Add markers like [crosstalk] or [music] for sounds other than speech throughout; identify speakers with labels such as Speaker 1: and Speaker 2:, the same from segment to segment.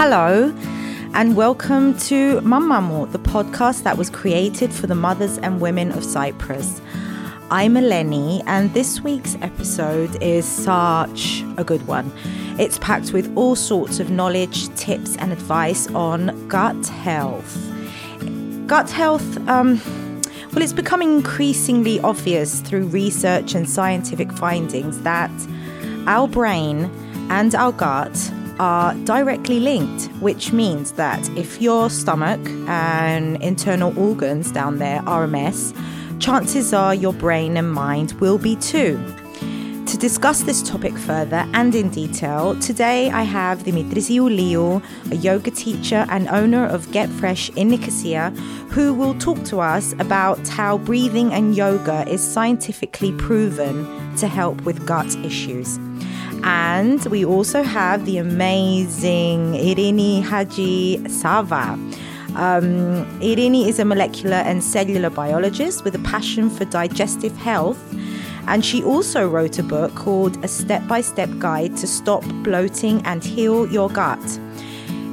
Speaker 1: Hello, and welcome to Mum Mamamo, the podcast that was created for the mothers and women of Cyprus. I'm Eleni, and this week's episode is such a good one. It's packed with all sorts of knowledge, tips, and advice on gut health. Gut health, um, well, it's becoming increasingly obvious through research and scientific findings that our brain and our gut are directly linked, which means that if your stomach and internal organs down there are a mess, chances are your brain and mind will be too. To discuss this topic further and in detail, today I have Dimitris Iuliou, a yoga teacher and owner of Get Fresh in Nicosia, who will talk to us about how breathing and yoga is scientifically proven to help with gut issues. And we also have the amazing Irini Haji Sava. Um, Irini is a molecular and cellular biologist with a passion for digestive health. And she also wrote a book called A Step by Step Guide to Stop Bloating and Heal Your Gut.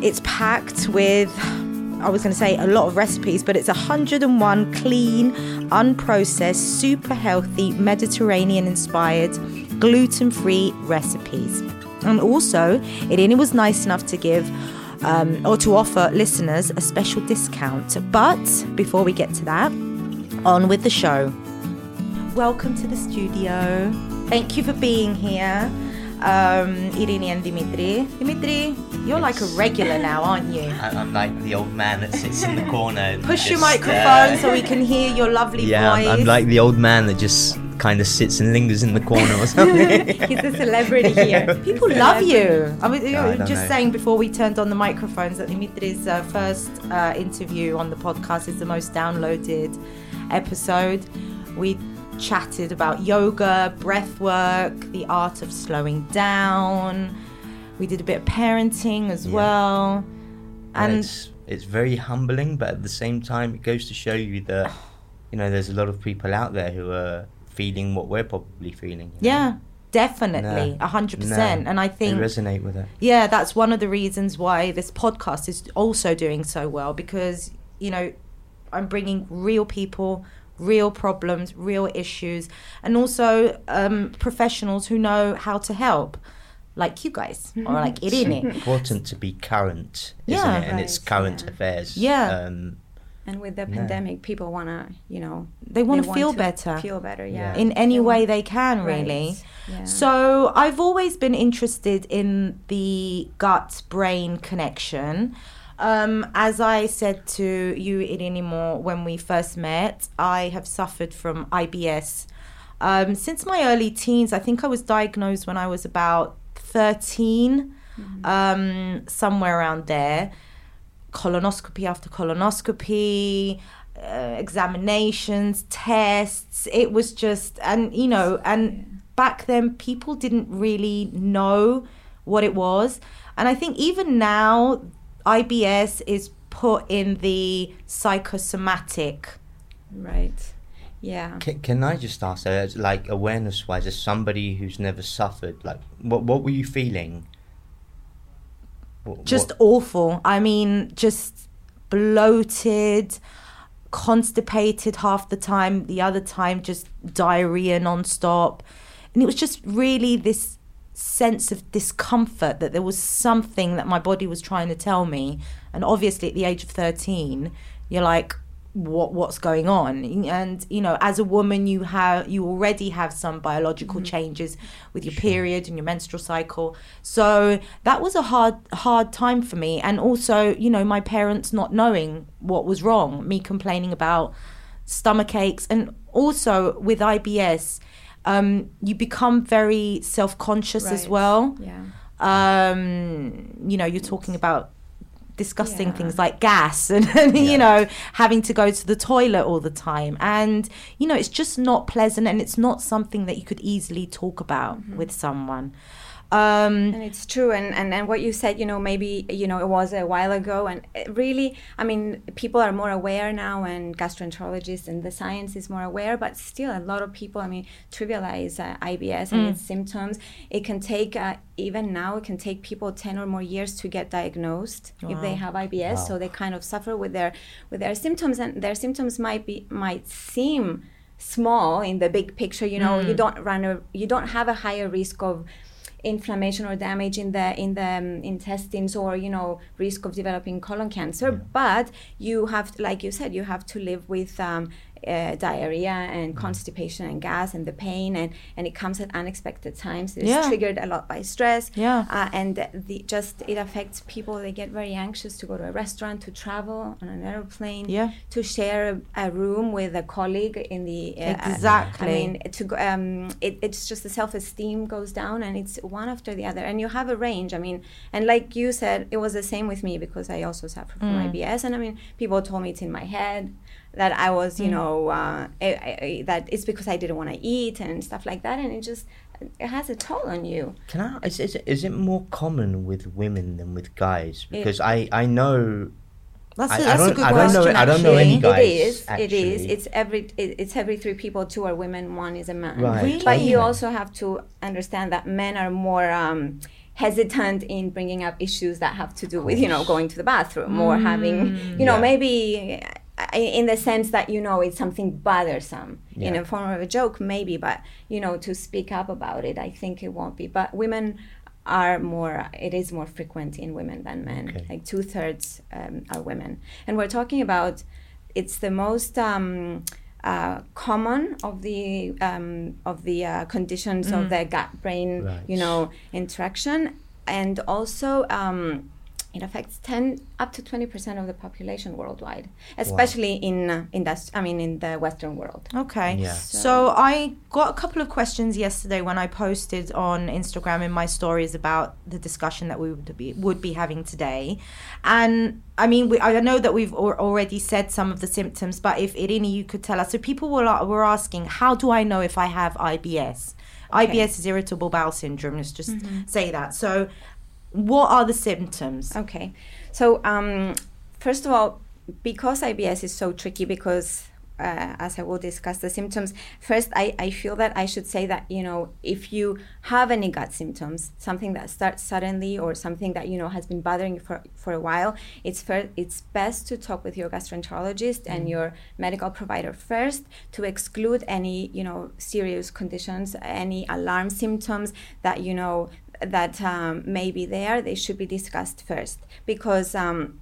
Speaker 1: It's packed with, I was going to say a lot of recipes, but it's 101 clean, unprocessed, super healthy, Mediterranean inspired gluten free recipes. And also, Irini was nice enough to give um, or to offer listeners a special discount. But before we get to that, on with the show. Welcome to the studio. Thank you for being here, um, Irini and Dimitri. Dimitri, you're like a regular now, aren't you?
Speaker 2: I- I'm like the old man that sits in the corner.
Speaker 1: Push your microphone
Speaker 2: uh,
Speaker 1: so we can hear your lovely
Speaker 2: Yeah, I'm. I'm like the old man that just kind of sits and lingers in the corner or [laughs] something. [laughs]
Speaker 3: He's a celebrity here. [laughs]
Speaker 1: People love you. I mean,
Speaker 2: I don't
Speaker 1: just
Speaker 2: know.
Speaker 1: saying before we turned on the microphones that Dimitri's uh, first uh, interview on the podcast is the most downloaded episode. We chatted about yoga, breath work, the art of slowing down. We did a bit of parenting as
Speaker 2: Yeah.
Speaker 1: well.
Speaker 2: and
Speaker 1: And
Speaker 2: it's it's very humbling, but at the same time, it goes to show you that you know there's a lot of people out there who are feeling what we're probably feeling. you know?
Speaker 1: yeah, definitely, a hundred percent. And I
Speaker 2: they
Speaker 1: think
Speaker 2: resonate with it.
Speaker 1: yeah, that's one of the reasons why this podcast is also doing so well because, you know, I'm bringing real people, real problems, real issues, and also um, professionals who know how to help, like you guys, or like [laughs] Irene.
Speaker 2: Important to be current, isn't
Speaker 1: Yeah.
Speaker 2: it? And it's current
Speaker 3: yeah.
Speaker 2: affairs.
Speaker 1: Yeah.
Speaker 2: Um,
Speaker 3: And with the
Speaker 2: Yeah.
Speaker 3: pandemic, people want to, you know,
Speaker 1: They want to feel better
Speaker 3: Feel better, yeah.
Speaker 2: Yeah.
Speaker 1: in any
Speaker 3: They
Speaker 1: way they can,
Speaker 3: Right,
Speaker 1: really.
Speaker 3: Yeah.
Speaker 1: So I've always been interested in the gut brain connection. Um, as I said to you, Irinimo, when we first met, I have suffered from IBS. Um, since my early teens, I think I was diagnosed when I was about 13, um, somewhere around there. Colonoscopy after colonoscopy, uh, examinations, tests. It was just, and you know, and back then people didn't really know what it was. And I think even now, IBS is put in the psychosomatic.
Speaker 3: right. Yeah.
Speaker 2: Can, can I just ask, uh, like awareness wise, as somebody who's never suffered, like what what were you feeling?
Speaker 1: Just
Speaker 2: what-
Speaker 1: awful. I mean, just bloated, constipated half the time, the other time just diarrhea nonstop. And it was just really this sense of discomfort that there was something that my body was trying to tell me. And obviously, at the age of 13, you're like, what what's going on. And you know as a woman you have you already have some biological changes with your period and your menstrual cycle. So that was a hard hard time for me. And also you know my parents not knowing what was wrong me complaining about stomach aches. And also with IBS um, you become very self-conscious as well.
Speaker 3: Yeah.
Speaker 1: um, you know, you're talking about discussing
Speaker 3: Yeah.
Speaker 1: things like gas [laughs] and, and you know having to go to the toilet all the time. And you know it's just not pleasant and it's not something that you could easily talk about mm-hmm. with someone Um,
Speaker 3: And it's true, and, and and what you said, you know, maybe you know it was a while ago, and it really, I mean, people are more aware now, and gastroenterologists and the science is more aware, but still, a lot of people, I mean, trivialize uh, IBS and its symptoms. It can take uh, even now, it can take people ten or more years to get diagnosed if they have IBS. So they kind of suffer with their with their symptoms, and their symptoms might be might seem small in the big picture. You know, you don't run a, you don't have a higher risk of inflammation or damage in the in the um, intestines or you know risk of developing colon cancer. But you have like you said you have to live with um, uh, diarrhea and constipation and gas and the pain and and it comes at unexpected times it's
Speaker 1: Yeah.
Speaker 3: triggered a lot by stress
Speaker 1: Yeah.
Speaker 3: uh, and the just it affects people they get very anxious to go to a restaurant to travel on an airplane
Speaker 1: Yeah.
Speaker 3: to share a, a room with a colleague in the uh,
Speaker 1: Exactly.
Speaker 3: I mean to go, um, it, it's just the self-esteem goes down and it's one after the other and you have a range i mean and like you said it was the same with me because i also suffer from
Speaker 1: Mm.
Speaker 3: ibs and i mean people told me it's in my head that i was
Speaker 1: Mm.
Speaker 3: you know uh, I, I, that it's because i didn't want to eat and stuff like that and it just it has a toll on you
Speaker 2: Can I? Is, is, it- is it more common with women than with guys? Because I I know
Speaker 1: that's a,
Speaker 2: I- I
Speaker 1: that's a
Speaker 2: don't-
Speaker 1: good
Speaker 2: I don't know-
Speaker 1: question.
Speaker 2: I don't know
Speaker 1: actually.
Speaker 2: any guys.
Speaker 3: it is it is
Speaker 2: actually.
Speaker 3: it's every it, it's every three people two are women one is a man
Speaker 2: Right.
Speaker 1: Really?
Speaker 3: but you also have to understand that men are more um, hesitant in bringing up issues that have to do with you know going to the bathroom or having you know
Speaker 2: Yeah.
Speaker 3: maybe in the sense that you know it's something bothersome. In a form of a joke maybe but you know to speak up about it i think it won't be. But women are more it is more frequent in women than men.
Speaker 2: Okay.
Speaker 3: like two-thirds um, are women. And we're talking about it's the most um, uh, common of the um, of the uh, conditions of the gut brain
Speaker 2: Right.
Speaker 3: you know interaction. And also um, it affects 10 up to 20% of the population worldwide especially in uh, in that i mean in the western world
Speaker 1: Okay.
Speaker 2: Yeah.
Speaker 1: So I got a couple of questions yesterday when I posted on Instagram in my stories about the discussion that we would be would be having today, and I mean we, I know that we've al- already said some of the symptoms, but if Irini you could tell us. So people were were asking, how do I know if I have IBS? IBS is irritable bowel syndrome. Let's just say that. So, what are the symptoms?
Speaker 3: Okay. So, um, first of all, because IBS is so tricky, because uh, as I will discuss the symptoms, first, I, I feel that I should say that, you know, if you have any gut symptoms, something that starts suddenly or something that, you know, has been bothering you for, for a while, it's, fir- it's best to talk with your gastroenterologist and your medical provider first to exclude any, you know, serious conditions, any alarm symptoms that, you know, that um, may be there, they should be discussed first because um,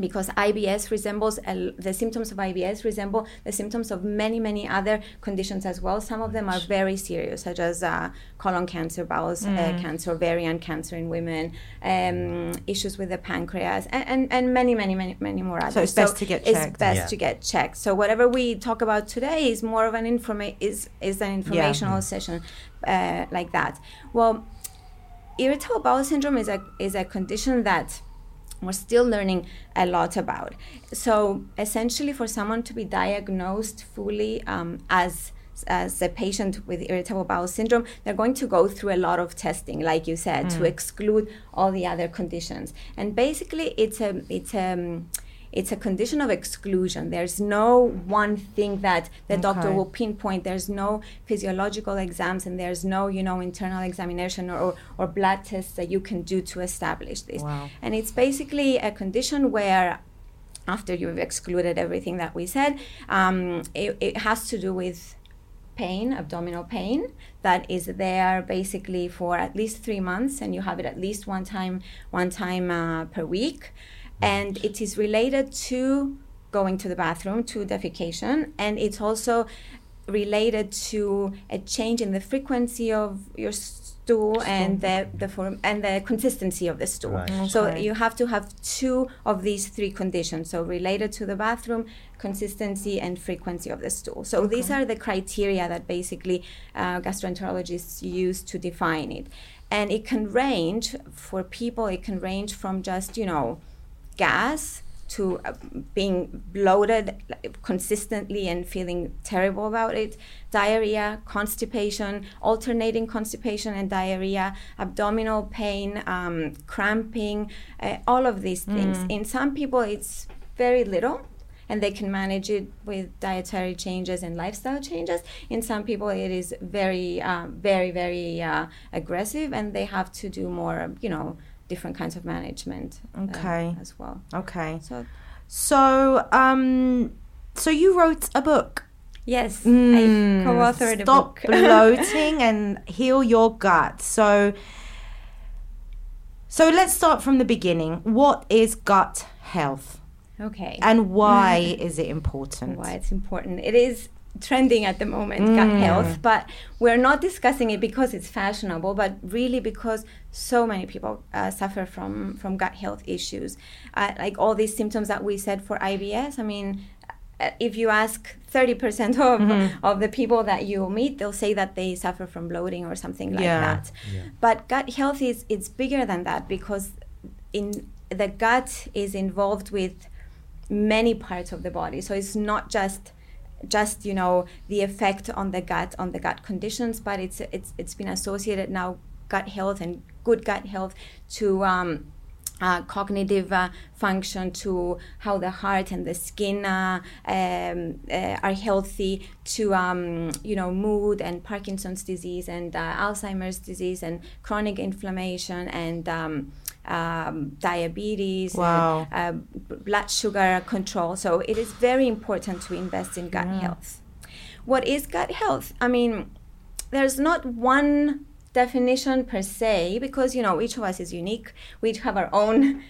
Speaker 3: because IBS resembles a- the symptoms of IBS resemble the symptoms of many many other conditions as well. Some of them are very serious, such as uh, colon cancer, bowel uh, cancer, ovarian cancer in women, um, issues with the pancreas, and, and, and many many many many more others.
Speaker 1: it's best to get
Speaker 3: It's
Speaker 1: checked.
Speaker 3: best
Speaker 2: Yeah.
Speaker 3: to get checked. So whatever we talk about today is more of an informa- is is an informational session uh, like that. Well, irritable bowel syndrome is a is a condition that we're still learning a lot about. So essentially, for someone to be diagnosed fully um, as as a patient with irritable bowel syndrome, they're going to go through a lot of testing, like you said, to exclude all the other conditions. And basically, it's a it's a it's a condition of exclusion. There's no one thing that the doctor will pinpoint. There's no physiological exams and there's no, you know, internal examination or, or, or blood tests that you can do to establish this.
Speaker 1: Wow.
Speaker 3: And it's basically a condition where after you've excluded everything that we said, um, it, it has to do with pain, abdominal pain, that is there basically for at least three months, and you have it at least one time, one time uh, per week, and it is related to going to the bathroom, to defecation, and it's also related to a change in the frequency of your stool and the, the form and the consistency of the stool.
Speaker 2: Right.
Speaker 3: So you have to have two of these three conditions. So related to the bathroom, consistency and frequency of the stool. So these are the criteria that basically uh, gastroenterologists use to define it. And it can range for people. It can range from just you know gas to uh, being bloated consistently and feeling terrible about it, diarrhea, constipation, alternating constipation and diarrhea, abdominal pain, um, cramping, uh, all of these things. In some people, it's very little and they can manage it with dietary changes and lifestyle changes. In some people, it is very, uh, very, very uh, aggressive, and they have to do more, you know, different kinds of management uh,
Speaker 1: Okay.
Speaker 3: as well.
Speaker 1: Okay.
Speaker 3: So
Speaker 1: So, um, so you wrote a book.
Speaker 3: yes,
Speaker 1: Mm,
Speaker 3: I co-authored a
Speaker 1: Stop [laughs] bloating and heal your gut. So, so let's start from the beginning. What is gut health,
Speaker 3: okay,
Speaker 1: and why [laughs] is it important?
Speaker 3: why it's important. It is trending at the moment, gut health, but we're not discussing it because it's fashionable, but really because so many people uh, suffer from from gut health issues, uh, like all these symptoms that we said for IBS. I mean. uh, If you ask 30% [laughs] of, of the people that you meet, they'll say that they suffer from bloating or something like
Speaker 1: Yeah.
Speaker 3: that. But gut health is it's bigger than that because in the gut is involved with many parts of the body. So it's not just just you know the effect on the gut on the gut conditions, but it's it's it's been associated now gut health and good gut health to um, uh, cognitive uh, function to how the heart and the skin uh, um, uh, are healthy to um, you know mood and Parkinson's disease and uh, Alzheimer's disease and chronic inflammation and um, um, diabetes
Speaker 1: Wow.
Speaker 3: and uh, blood sugar control. So it is very important to invest in gut health. What is gut health? I mean, there's not one definition per se because you know each of us is unique. We each have our own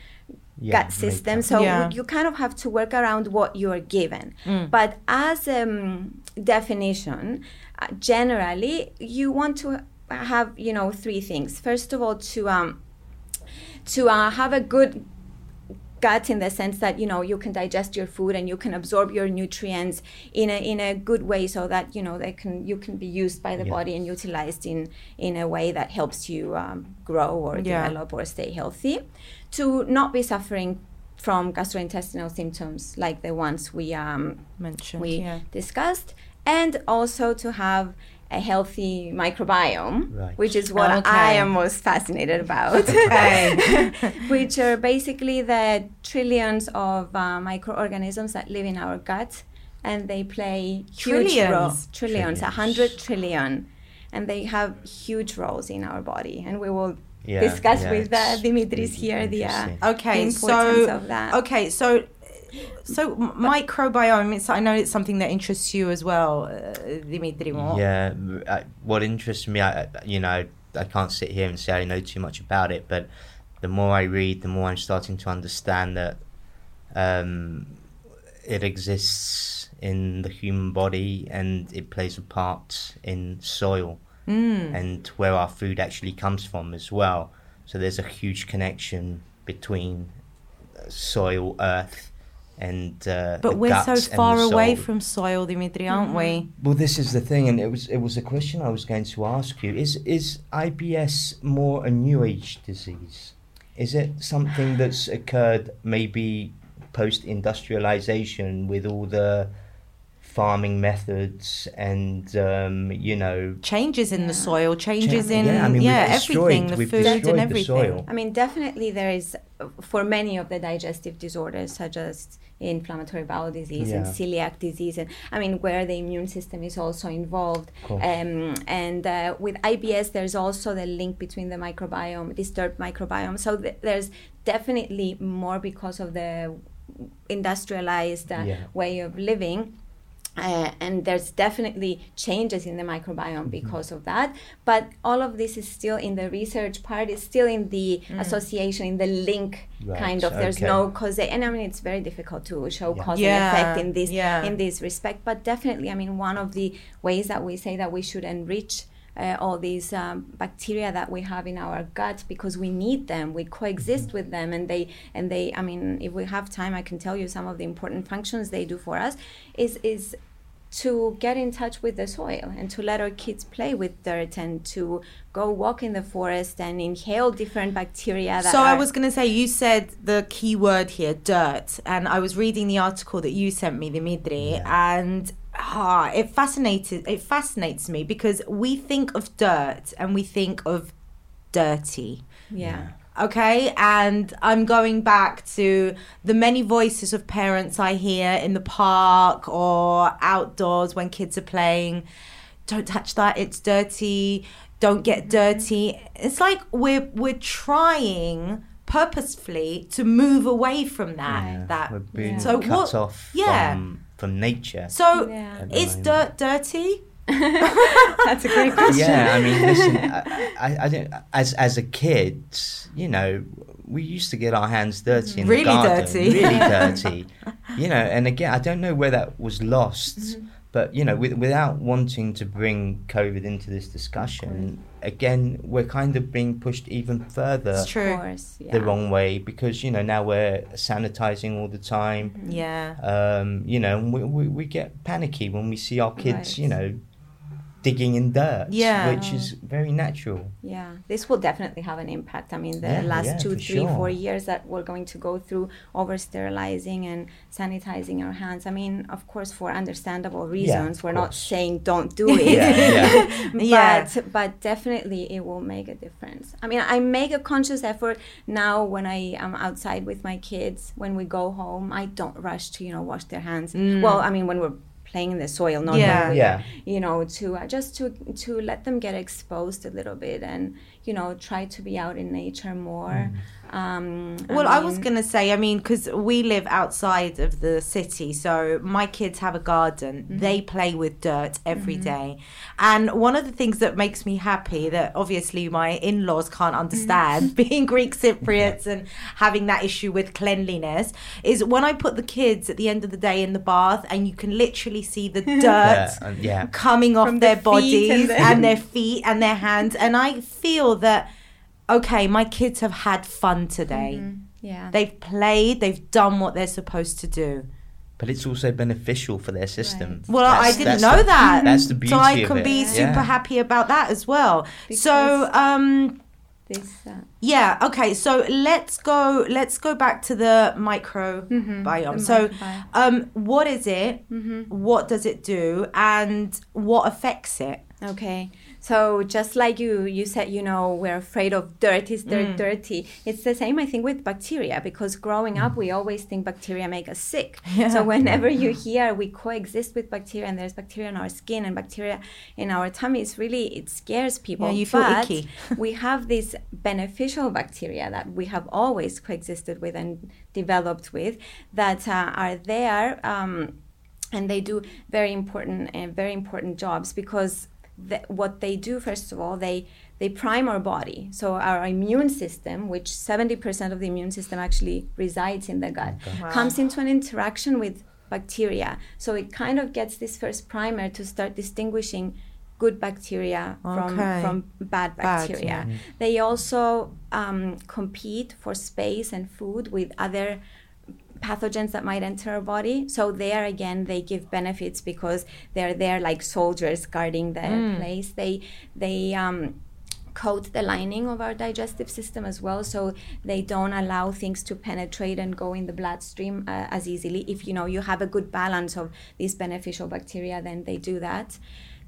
Speaker 2: Yeah,
Speaker 3: gut system,
Speaker 2: makeup.
Speaker 3: so
Speaker 1: Yeah.
Speaker 3: you kind of have to work around what you are given. But as a um, definition, uh, generally, you want to have you know three things. First of all, to um, to uh, have a good gut in the sense that you know you can digest your food and you can absorb your nutrients in a in a good way so that you know they can you can be used by the
Speaker 2: Yeah.
Speaker 3: body and utilized in in a way that helps you um, grow or
Speaker 1: Yeah.
Speaker 3: develop or stay healthy to not be suffering from gastrointestinal symptoms like the ones we um,
Speaker 1: Mentioned.
Speaker 3: we
Speaker 1: yeah.
Speaker 3: discussed and also to have a healthy microbiome
Speaker 2: Right.
Speaker 3: which is what
Speaker 1: Okay.
Speaker 3: i am most fascinated about
Speaker 1: Okay. [laughs]
Speaker 3: which are basically the trillions of uh, microorganisms that live in our gut and they play huge roles
Speaker 1: Trillions?
Speaker 3: trillions a
Speaker 2: Trillions.
Speaker 3: hundred trillion and they have huge roles in our body and we will
Speaker 2: Yeah,
Speaker 3: discuss
Speaker 2: yeah,
Speaker 3: with uh, Dimitris
Speaker 2: really
Speaker 3: here the, uh.
Speaker 1: Okay,
Speaker 3: the importance
Speaker 1: so
Speaker 3: of that.
Speaker 1: okay, so so m- microbiome. It's I know it's something that interests you as well, uh, Dimitri. What?
Speaker 2: Yeah, I, what interests me, I, you know, I can't sit here and say I know too much about it, but the more I read, the more I'm starting to understand that um, it exists in the human body and it plays a part in soil
Speaker 1: Mm.
Speaker 2: and where our food actually comes from as well. So there's a huge connection between soil, earth, and uh,
Speaker 1: But we're so far away from soil, Dimitri, aren't we?
Speaker 2: Well, this is the thing, and it was it was a question I was going to ask you. Is is IBS more a new age disease? Is it something that's occurred maybe post industrialization with all the farming methods and um, you know
Speaker 1: Changes in the soil, changes in
Speaker 2: yeah, I mean,
Speaker 1: yeah
Speaker 2: we've
Speaker 1: everything, the
Speaker 2: we've
Speaker 1: food
Speaker 2: destroyed
Speaker 1: and
Speaker 2: the
Speaker 1: everything.
Speaker 2: soil.
Speaker 3: I mean, definitely there is, uh, for many of the digestive disorders, such as inflammatory bowel disease and celiac disease, and I mean, where the immune system is also involved.
Speaker 2: Cool.
Speaker 3: Um, and uh, with IBS, there's also the link between the microbiome, disturbed microbiome. So th- there's definitely more because of the industrialized uh,
Speaker 2: Yeah.
Speaker 3: way of living. Uh, and there's definitely changes in the microbiome
Speaker 2: Mm-hmm.
Speaker 3: because of that but all of this is still in the research part is still in the association in the link
Speaker 2: Right,
Speaker 3: kind of there's
Speaker 2: okay.
Speaker 3: no cause and i mean it's very difficult to show
Speaker 2: Yeah.
Speaker 3: cause
Speaker 1: Yeah,
Speaker 3: and effect in this
Speaker 1: yeah.
Speaker 3: in this respect but definitely i mean one of the ways that we say that we should enrich uh, all these um, bacteria that we have in our gut because we need them we coexist
Speaker 2: Mm-hmm.
Speaker 3: with them and they and they i mean if we have time i can tell you some of the important functions they do for us is is to get in touch with the soil and to let our kids play with dirt and to go walk in the forest and inhale different bacteria.
Speaker 1: so I was going to say, you said the key word here, dirt, and I was reading the article that you sent me, Dimitri, yeah. and ah, it fascinated. It fascinates me because we think of dirt and we think of dirty.
Speaker 3: yeah.
Speaker 1: Okay, and I'm going back to the many voices of parents I hear in the park or outdoors when kids are playing. Don't touch that, it's dirty. Don't get mm-hmm. dirty. It's like we're we're trying purposefully to move away from that. Yeah, that
Speaker 2: we're being so cut what, off yeah. from, from nature.
Speaker 1: So yeah. is dirt dirty? [laughs]
Speaker 3: That's a great [laughs] question.
Speaker 2: Yeah, I mean, listen, [laughs] I, I, I don't, as as a kid, you know, we used to get our hands dirty in
Speaker 1: really
Speaker 2: the garden,
Speaker 1: dirty,
Speaker 2: really dirty. You know, and again, I don't know where that was lost. Mm-hmm. But you know, with, without wanting to bring COVID into this discussion, again, we're kind of being pushed even further
Speaker 1: it's true.
Speaker 3: Course, yeah.
Speaker 2: the wrong way because you know now we're sanitizing all the time.
Speaker 1: Yeah.
Speaker 2: Um, you know, we, we, we get panicky when we see our kids, right. you know, digging in dirt, yeah. which is very natural.
Speaker 3: Yeah, this will definitely have an impact. I mean, the yeah, last yeah, two, three, sure. four years that we're going to go through over sterilizing and sanitizing our hands. I mean, of course, for understandable reasons, we're not saying don't do [laughs] it. yeah, [laughs] but, but definitely it will make a difference. I mean, I make a conscious effort now when I am outside with my kids, when we go home, I don't rush to, you know, wash their hands. Mm. Well, I mean, when we're playing in the soil, not yeah. yeah. you know, to uh, just to to let them get exposed a little bit and you know try to be out in nature more. Mm.
Speaker 1: Um, well, I, mean, I was going to say, I mean, because we live outside of the city, so my kids have a garden. Mm-hmm. They play with dirt every mm-hmm. day, And one of the things that makes me happy that obviously my in laws can't understand, mm-hmm. [laughs] being Greek Cypriots and having that issue with cleanliness, is when I put the kids at the end of the day in the bath and you can literally see the [laughs] dirt yeah, yeah. coming off From their the bodies and, and their feet and their hands. And I feel that okay, my kids have had fun today. Mm-hmm.
Speaker 3: Yeah.
Speaker 1: They've played, they've done what they're supposed to do.
Speaker 2: But it's also beneficial for their system.
Speaker 1: Right. Well, that's, I didn't know
Speaker 2: the,
Speaker 1: that.
Speaker 2: That's the beauty
Speaker 1: So I can
Speaker 2: it.
Speaker 1: be super happy about that as well. Because so, um, this, uh, yeah, okay. So let's go. Let's go back to the microbiome. Mm-hmm, so, microbiome. um, what is it? Mm-hmm. What does it do? And what affects it?
Speaker 3: Okay. So just like you, you said, you know, we're afraid of dirt is dirt mm. dirty. It's the same, I think, with bacteria because growing up, mm. we always think bacteria make us sick. Yeah. So whenever you hear we coexist with bacteria and there's bacteria in our skin and bacteria in our tummies, really it scares people.
Speaker 1: Yeah, you feel
Speaker 3: but
Speaker 1: icky. [laughs]
Speaker 3: we have these beneficial bacteria that we have always coexisted with and developed with that uh, are there. Um, and they do very important and uh, very important jobs because what they do first of all they they prime our body so our immune system which 70% of the immune system actually resides in the gut okay. wow. comes into an interaction with bacteria so it kind of gets this first primer to start distinguishing good bacteria okay. from from bad bacteria bad, yeah. they also um, compete for space and food with other pathogens that might enter our body. So there again, they give benefits because they're there like soldiers guarding the mm. place. They they um, coat the lining of our digestive system as well, so they don't allow things to penetrate and go in the bloodstream uh, as easily. If you know you have a good balance of these beneficial bacteria, then they do that.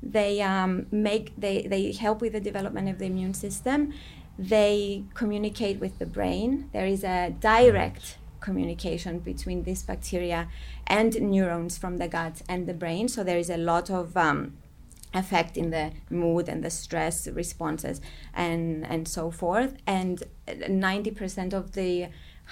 Speaker 3: They um, make they they help with the development of the immune system. They communicate with the brain. There is a direct communication between this bacteria and neurons from the gut and the brain. So there is a lot of um, effect in the mood and the stress responses and and so forth. And 90% of the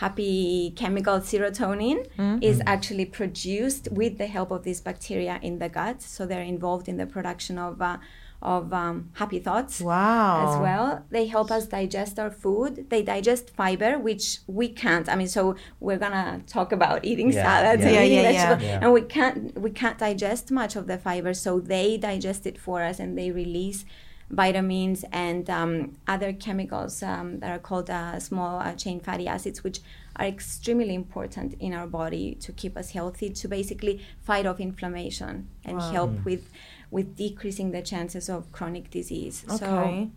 Speaker 3: happy chemical serotonin mm-hmm. is actually produced with the help of these bacteria in the gut. So they're involved in the production of uh, of um, happy thoughts
Speaker 1: wow.
Speaker 3: as well. They help us digest our food. They digest fiber which we can't. I mean so we're gonna talk about eating yeah, salads
Speaker 1: yeah.
Speaker 3: and
Speaker 1: yeah, yeah,
Speaker 3: yeah, and we can't we can't digest much of the fiber so they digest it for us and they release vitamins and um, other chemicals um, that are called uh, small uh, chain fatty acids, which are extremely important in our body to keep us healthy, to basically fight off inflammation and
Speaker 1: Wow.
Speaker 3: help with with decreasing the chances of chronic disease. So
Speaker 1: Okay.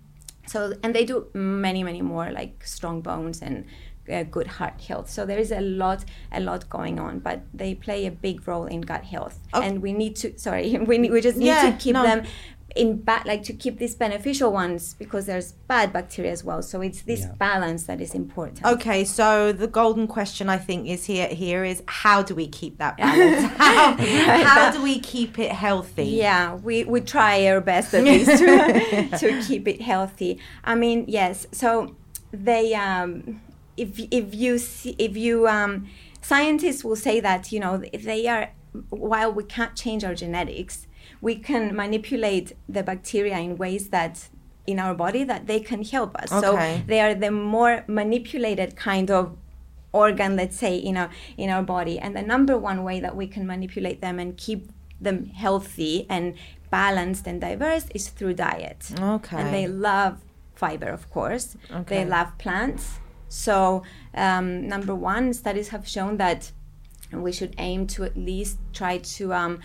Speaker 3: so and they do many many more like strong bones and uh, good heart health so there is a lot a lot going on but they play a big role in gut health
Speaker 1: Okay.
Speaker 3: and we need to sorry [laughs] we, need, we just need
Speaker 1: Yeah,
Speaker 3: to keep
Speaker 1: no.
Speaker 3: them in ba- like to keep these beneficial ones because there's bad bacteria as well so it's this
Speaker 2: Yeah.
Speaker 3: balance that is important
Speaker 1: Okay, so the golden question I think is here here is how do we keep that [laughs] balance? How, how do we keep it healthy?
Speaker 3: Yeah, we, we try our best at least to, [laughs] to keep it healthy. I mean, yes. So they, um, if if you see, if you um, scientists will say that you know they are while we can't change our genetics, we can manipulate the bacteria in ways that in our body that they can help us.
Speaker 1: Okay.
Speaker 3: So they are the more manipulated kind of organ let's say in our in our body and the number one way that we can manipulate them and keep them healthy and balanced and diverse is through diet
Speaker 1: Okay.
Speaker 3: and they love fiber of course
Speaker 1: Okay.
Speaker 3: they love plants so um, number one studies have shown that we should aim to at least try to um,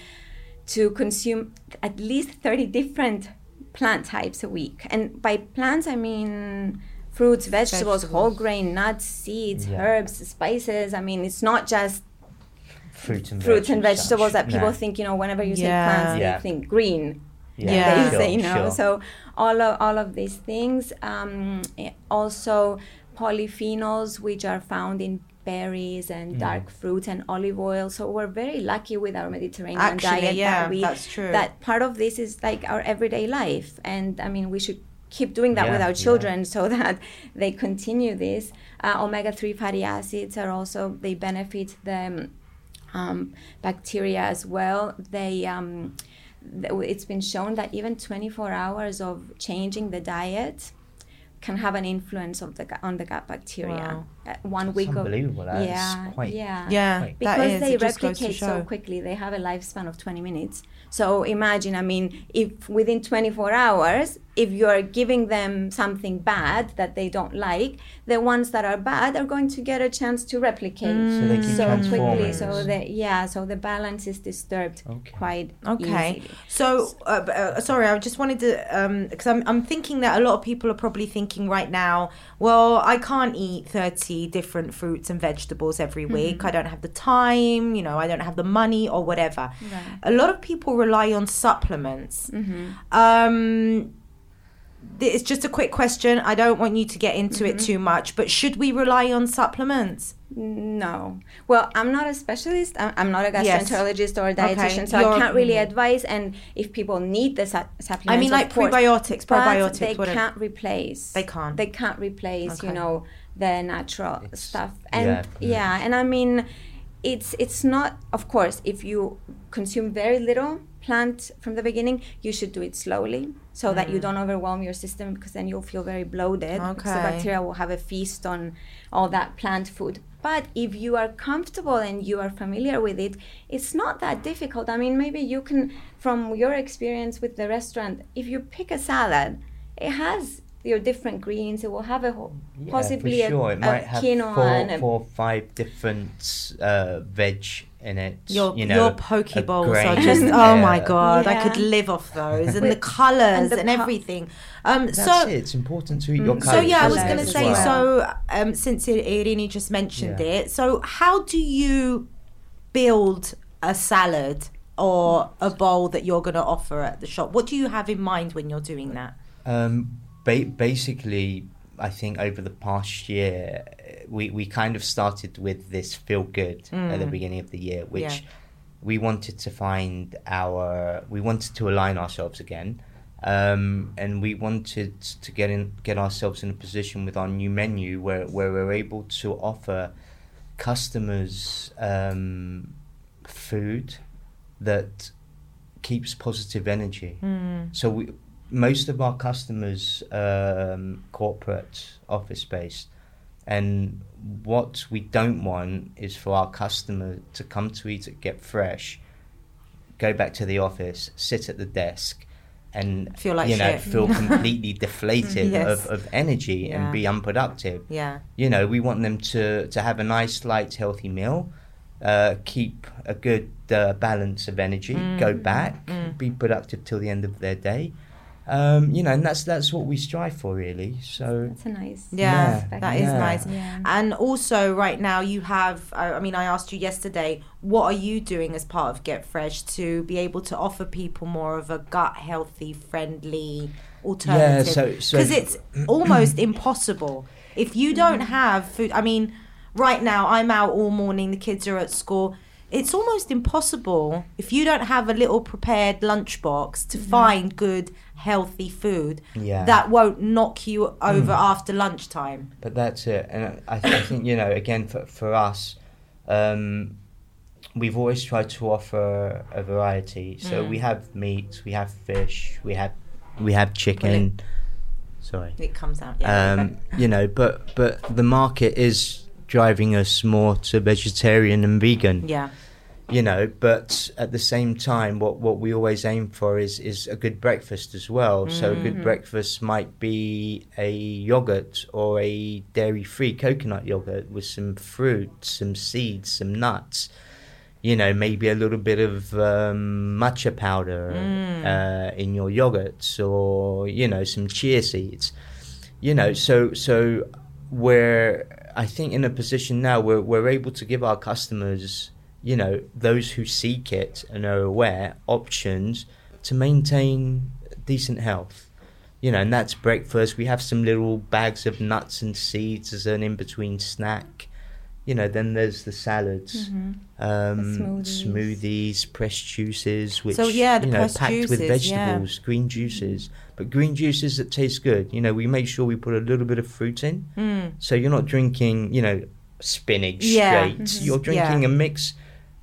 Speaker 3: to consume at least 30 different plant types a week and by plants i mean fruits vegetables, whole grain nuts seeds
Speaker 2: Yeah.
Speaker 3: herbs spices i mean it's not just
Speaker 2: Fruit and
Speaker 3: fruits and vegetables
Speaker 2: such.
Speaker 3: that people
Speaker 2: No.
Speaker 3: think you know whenever you
Speaker 1: Yeah.
Speaker 3: say plants
Speaker 2: Yeah.
Speaker 3: they think green
Speaker 1: Yeah.
Speaker 3: they
Speaker 2: sure,
Speaker 3: say no
Speaker 2: sure.
Speaker 3: so all of all of these things um, eh, also polyphenols which are found in berries
Speaker 2: Mm.
Speaker 3: and dark fruits and olive oil so we're very lucky with our mediterranean
Speaker 1: Actually,
Speaker 3: diet
Speaker 1: yeah,
Speaker 3: that we
Speaker 1: that's true.
Speaker 3: that part of this is like our everyday life and i mean we should keep doing that with
Speaker 2: Yeah,
Speaker 3: our
Speaker 2: yeah.
Speaker 3: children [laughs] so that they continue this uh, omega-3 fatty acids are also they benefit the um, bacteria as well they um, it's been shown that even 24 hours of changing the diet can have an influence of the on the gut bacteria
Speaker 1: Wow.
Speaker 3: One
Speaker 2: It's
Speaker 3: week of
Speaker 2: unbelievable. That's
Speaker 3: yeah
Speaker 2: quite-
Speaker 3: yeah
Speaker 1: Yeah,
Speaker 2: Right.
Speaker 3: because they
Speaker 1: it just goes to
Speaker 3: replicate so quickly they have a lifespan of 20 minutes so imagine i mean if within 24 hours if you're giving them something bad that they don't like the ones that are bad are going to get a chance to replicate
Speaker 2: So they keep
Speaker 3: so quickly so the yeah so the balance is disturbed
Speaker 2: Okay.
Speaker 3: quite
Speaker 1: Okay.
Speaker 3: easily.
Speaker 1: So, uh, uh, sorry, I just wanted to, because I'm, I'm thinking that a lot of people are probably thinking right now, well, I can't eat 30 different fruits and vegetables every week. I don't have the time, you know, I don't have the money or whatever.
Speaker 3: Right.
Speaker 1: A lot of people rely on supplements.
Speaker 3: Mm-hmm.
Speaker 1: Um, it's just a quick question. I don't want you to get into it too much, but should we rely on supplements?
Speaker 3: No. Well, I'm not a specialist. I'm not a
Speaker 1: Yes.
Speaker 3: gastroenterologist or a
Speaker 1: Okay,
Speaker 3: dietitian, so
Speaker 1: your
Speaker 3: I can't really advise. And if people need the su- supplements,
Speaker 1: I mean, like
Speaker 3: course,
Speaker 1: prebiotics, probiotics,
Speaker 3: they
Speaker 1: whatever.
Speaker 3: can't replace.
Speaker 1: They can't.
Speaker 3: They can't replace.
Speaker 1: Okay.
Speaker 3: You know the natural
Speaker 2: It's-
Speaker 3: stuff. And
Speaker 2: yeah,
Speaker 3: yeah,
Speaker 2: yeah.
Speaker 3: and I mean, it's it's not. Of course, if you consume very little plant from the beginning, you should do it slowly so that you don't overwhelm your system because then you'll feel very bloated. Because the
Speaker 1: Mm.
Speaker 3: Bacteria will have a feast on all that plant food. But if you are comfortable and you are familiar with it, it's not that difficult. I mean, maybe you can, from your experience with the restaurant, if you pick a salad, it has your different greens. It will have a whole,
Speaker 2: Yeah,
Speaker 3: possibly
Speaker 2: for sure.
Speaker 3: a,
Speaker 2: it
Speaker 3: a
Speaker 2: might have
Speaker 3: quinoa
Speaker 2: four,
Speaker 3: and a
Speaker 2: four or five different uh, veg in it.
Speaker 1: Your
Speaker 2: you know,
Speaker 1: your poke bowls are [laughs] just oh my
Speaker 2: there.
Speaker 1: god! I could live off those and the colours and,
Speaker 3: and the pu-
Speaker 1: everything. Um,
Speaker 2: That's
Speaker 1: so
Speaker 2: it. It's important to eat your
Speaker 3: Mm.
Speaker 1: so yeah, I was going to say.
Speaker 3: well.
Speaker 1: So um, since I- Irini just mentioned
Speaker 2: Yeah.
Speaker 1: it, so how do you build a salad or a bowl that you're going to offer at the shop? What do you have in mind when you're doing that?
Speaker 2: Um, ba- basically, I think over the past year, we, we kind of started with this feel good at the
Speaker 1: Mm.
Speaker 2: beginning of the year, which
Speaker 1: Yeah.
Speaker 2: we wanted to find our, we wanted to align ourselves again. Um, and we wanted to get in, get ourselves in a position with our new menu where, where we're able to offer customers um, food that keeps positive energy. So we, most of our customers um, corporate office based, and what we don't want is for our customer to come to eat at Get Fresh, go back to the office, sit at the desk, and
Speaker 1: Feel like
Speaker 2: you know
Speaker 1: shit.
Speaker 2: feel [laughs] completely deflated
Speaker 1: Yes.
Speaker 2: of, of energy
Speaker 1: Yeah.
Speaker 2: and be unproductive.
Speaker 1: Yeah.
Speaker 2: You know, we want them to to have a nice, light, healthy meal, uh, keep a good uh, balance of energy,
Speaker 1: Mm.
Speaker 2: go back, be productive till the end of their day. Um, you know, and that's that's what we strive for, really. So
Speaker 3: That's a nice.
Speaker 1: Yeah,
Speaker 2: Yeah,
Speaker 1: that is
Speaker 2: yeah.
Speaker 1: nice.
Speaker 3: Yeah.
Speaker 1: And also, right now, you have, I I mean, I asked you yesterday, what are you doing as part of Get Fresh to be able to offer people more of a gut healthy, friendly alternative?
Speaker 2: so- so-
Speaker 1: Because it's almost impossible. If you don't have food, I mean, right now, I'm out all morning, the kids are at school. It's almost impossible if you don't have a little prepared lunchbox to find good, healthy food
Speaker 2: Yeah.
Speaker 1: that won't knock you over after lunchtime.
Speaker 2: But that's it, and I, I think you know again for for us, um, we've always tried to offer a variety. So
Speaker 1: Mm.
Speaker 2: we have meat, we have fish, we have we have chicken. Sorry,
Speaker 1: It comes out. Yeah.
Speaker 2: um, you know, but but the market is driving us more to vegetarian and vegan.
Speaker 1: yeah.
Speaker 2: You know, but at the same time, what what we always aim for is is a good breakfast as well. So a
Speaker 1: Mm-hmm.
Speaker 2: good breakfast might be a yogurt or a dairy-free coconut yogurt with some fruit, some seeds, some nuts. You know, maybe a little bit of um, matcha powder
Speaker 1: Mm.
Speaker 2: uh, in your yogurts, or you know, some chia seeds. You know, so so we're I think in a position now where we're able to give our customers, you know, those who seek it and are aware, options to maintain decent health. You know, and that's breakfast. We have some little bags of nuts and seeds as an in between snack. You know, then there's the salads,
Speaker 3: Mhm.
Speaker 2: um,
Speaker 3: smoothies.
Speaker 2: smoothies, pressed juices, which
Speaker 1: So, yeah, the
Speaker 2: you know, packed with
Speaker 1: juices, yeah.
Speaker 2: vegetables, green juices, but green juices that taste good. You know, we make sure we put a little bit of fruit in,
Speaker 1: Mm.
Speaker 2: so you're not drinking, you know, spinach
Speaker 1: Yeah.
Speaker 2: straight.
Speaker 3: Mhm.
Speaker 2: You're drinking
Speaker 1: Yeah.
Speaker 2: a mixed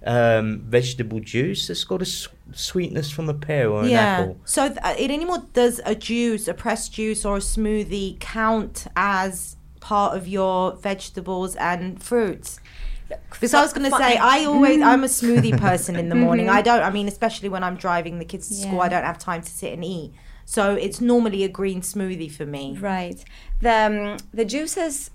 Speaker 2: um, vegetable juice that's got a s- sweetness from a pear or an
Speaker 1: yeah.
Speaker 2: apple.
Speaker 1: So, th- uh, anymore, does a juice, a pressed juice, or a smoothie count as part of your vegetables and fruits? Because I was going to say, I always, I'm a smoothie person in the [laughs] morning. I don't, I mean, especially when I'm driving the kids to school, I don't have time to sit and eat. So it's normally a green smoothie for me.
Speaker 3: Right. The um, the juices,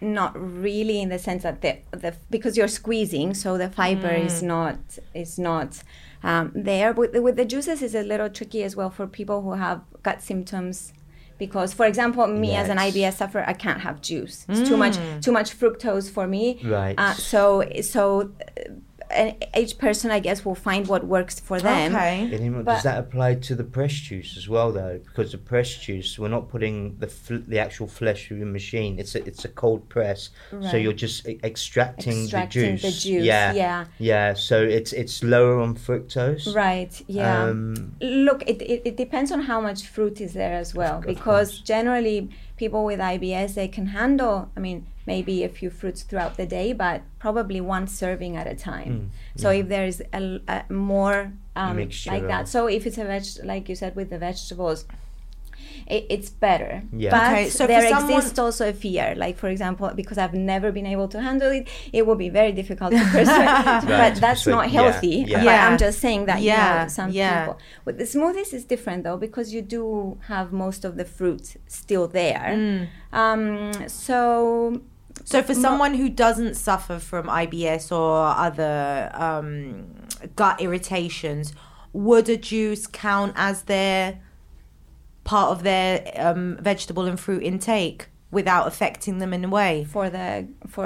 Speaker 3: not really in the sense that the, the because you're squeezing, so the fiber is not is not um, there. With the, with the juices, is a little tricky as well for people who have gut symptoms. Because, for example, me as an IBS sufferer, I can't have juice. It's too much, too much fructose for me.
Speaker 2: Right.
Speaker 3: Uh, so, so, uh, and each person, I guess, will find what works for them.
Speaker 1: Okay.
Speaker 2: Anymore,
Speaker 3: But-
Speaker 2: does that apply to the press juice as well, though? Because the press juice, we're not putting the fl- the actual flesh through the machine. It's a it's a cold press, so you're just e- extracting,
Speaker 3: Extracting
Speaker 2: the
Speaker 3: the
Speaker 2: juice.
Speaker 3: juice,
Speaker 2: Yeah,
Speaker 3: yeah.
Speaker 2: yeah. So it's it's lower on fructose.
Speaker 3: Right. Yeah.
Speaker 2: Um,
Speaker 3: Look, it, it, it depends on how much fruit is there as well, because
Speaker 2: course.
Speaker 3: generally people with IBS they can handle. I mean, maybe a few fruits throughout the day, but probably one serving at a time. so if there is a, a more um, like that, so if it's a veg, like you said with the vegetables. It, it's better,
Speaker 2: Yeah.
Speaker 3: but
Speaker 1: Okay, so
Speaker 3: there
Speaker 1: someone-
Speaker 3: exists also a fear. Like for example, because I've never been able to handle it, it will be very difficult to [laughs] persuade.
Speaker 2: to
Speaker 3: but that's
Speaker 2: persuade-
Speaker 3: not healthy.
Speaker 2: yeah.
Speaker 3: But
Speaker 1: Yeah.
Speaker 3: I'm just saying that
Speaker 1: Yeah,
Speaker 3: you know, some
Speaker 1: yeah.
Speaker 3: people. With the smoothies is different though because you do have most of the fruit still there.
Speaker 1: Mm.
Speaker 3: Um, so
Speaker 1: So for someone who doesn't suffer from IBS or other um, gut irritations, would a juice count as their part of their um, vegetable and fruit intake without affecting them in a way?
Speaker 3: for the for,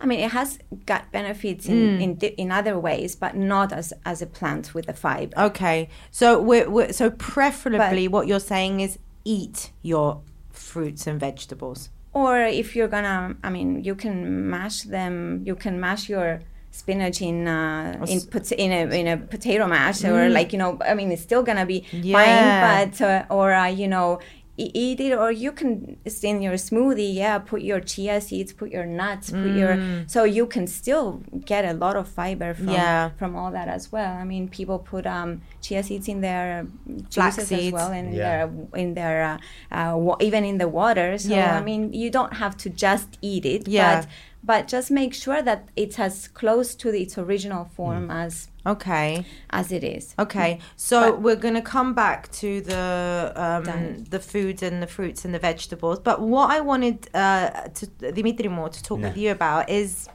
Speaker 3: I mean, it has gut benefits in
Speaker 1: Mm.
Speaker 3: in, in other ways, but not as as a plant with the fiber.
Speaker 1: Okay, so we're, we're so preferably what you're saying is eat your fruits and vegetables.
Speaker 3: Or if you're gonna, I mean, you can mash them. You can mash your spinach in uh, in pot- in a in a potato mash, or like you know, I mean, it's still gonna be
Speaker 1: Mm. Yeah.
Speaker 3: fine. But uh, or uh, you know, e- eat it, or you can it's in your smoothie. Yeah, put your chia seeds, put your nuts, put your so you can still get a lot of fiber from
Speaker 1: Yeah.
Speaker 3: from all that as well. I mean, people put um, chia seeds in their
Speaker 1: Flax
Speaker 3: juices
Speaker 1: seeds.
Speaker 3: as well, and in
Speaker 2: Yeah.
Speaker 3: their in their uh, uh, wa- even in the water. So
Speaker 1: Yeah.
Speaker 3: I mean, you don't have to just eat it,
Speaker 1: Yeah.
Speaker 3: but but just make sure that it's as close to its original form
Speaker 2: Mm.
Speaker 3: as
Speaker 1: Okay.
Speaker 3: as it is.
Speaker 1: Okay, so
Speaker 3: But-
Speaker 1: we're going to come back to the um, the foods and the fruits and the vegetables. But what I wanted uh, to Dimitri more to talk
Speaker 2: No.
Speaker 1: with you about is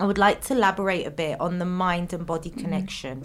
Speaker 1: I would like to elaborate a bit on the mind and body connection,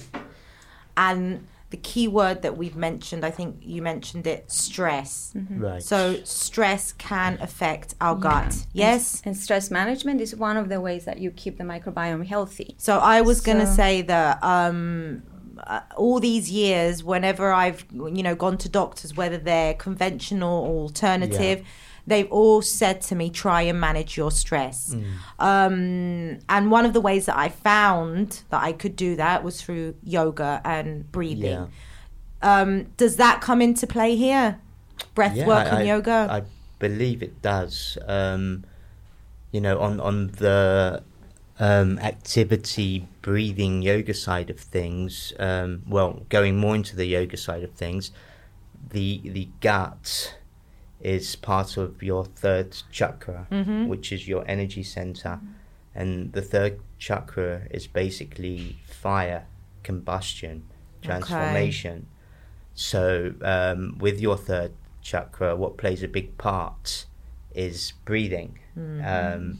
Speaker 1: and the key word that we've mentioned. I think you mentioned it: stress.
Speaker 3: Mm-hmm.
Speaker 2: Right.
Speaker 1: So stress can affect our gut. Yes.
Speaker 3: And, stress management is one of the ways that you keep the microbiome healthy.
Speaker 1: So I was going to say that um, uh, all these years, whenever I've you know gone to doctors, whether they're conventional or alternative, they've all said to me, try and manage your stress. Um, and one of the ways that I found that I could do that was through yoga and breathing.
Speaker 2: Yeah.
Speaker 1: Um, does that come into play here? Breath
Speaker 2: Yeah,
Speaker 1: work
Speaker 2: I-
Speaker 1: and
Speaker 2: I-
Speaker 1: yoga.
Speaker 2: I believe it does. Um, you know, on on the um, activity breathing yoga side of things. Um, well, going more into the yoga side of things, the the gut is part of your third chakra,
Speaker 1: Mhm.
Speaker 2: which is your energy center, and the third chakra is basically fire, combustion, transformation. Okay. So, um, with your third chakra, what plays a big part is breathing, um,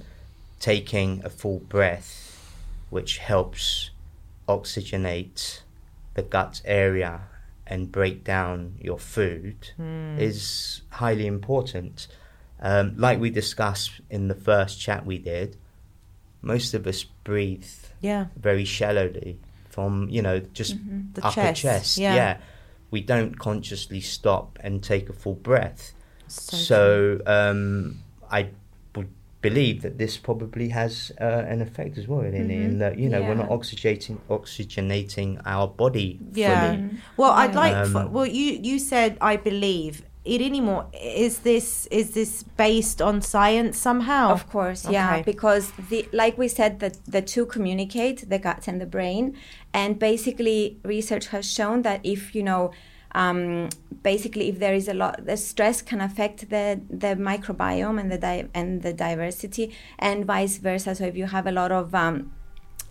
Speaker 2: taking a full breath, which helps oxygenate the gut area and break down your food, is highly important. Um, like we discussed in the first chat we did, most of us breathe
Speaker 1: yeah.
Speaker 2: very shallowly from you know just
Speaker 1: The
Speaker 2: upper
Speaker 1: chest,
Speaker 2: chest.
Speaker 1: yeah.
Speaker 2: we don't consciously stop and take a full breath.
Speaker 1: So
Speaker 2: So, um, I believe that this probably has uh, an effect as well, in, in that you know we're not oxygenating oxygenating our body
Speaker 1: Yeah.
Speaker 2: fully.
Speaker 1: Well, I'd like.
Speaker 2: Um,
Speaker 1: for, well, you you said I believe. It anymore? Is this is this based on science somehow?
Speaker 3: Of course, yeah,
Speaker 1: Okay.
Speaker 3: because the like we said that the two communicate, the gut and the brain, and basically research has shown that if you know, um, basically if there is a lot, the stress can affect the the microbiome and the di- and the diversity, and vice versa. So if you have a lot of um,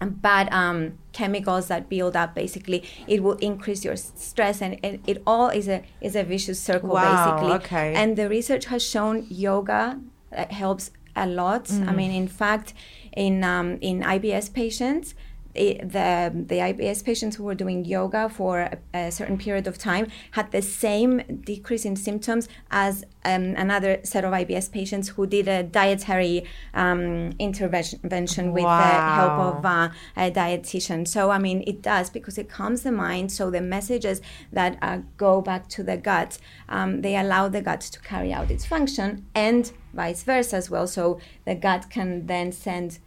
Speaker 3: bad um, chemicals that build up basically it will increase your stress and, and it all is a is a vicious circle
Speaker 1: Wow,
Speaker 3: basically
Speaker 1: okay.
Speaker 3: and the research has shown yoga uh, helps a lot
Speaker 1: Mm.
Speaker 3: i mean in fact in um, in ibs patients the the IBS patients who were doing yoga for a, a certain period of time had the same decrease in symptoms as um, another set of IBS patients who did a dietary um, intervention with the help of uh, a dietitian. So I mean, it does because it calms the mind. So the messages that uh, go back to the gut, um, they allow the gut to carry out its function, and vice versa as well. So the gut can then send.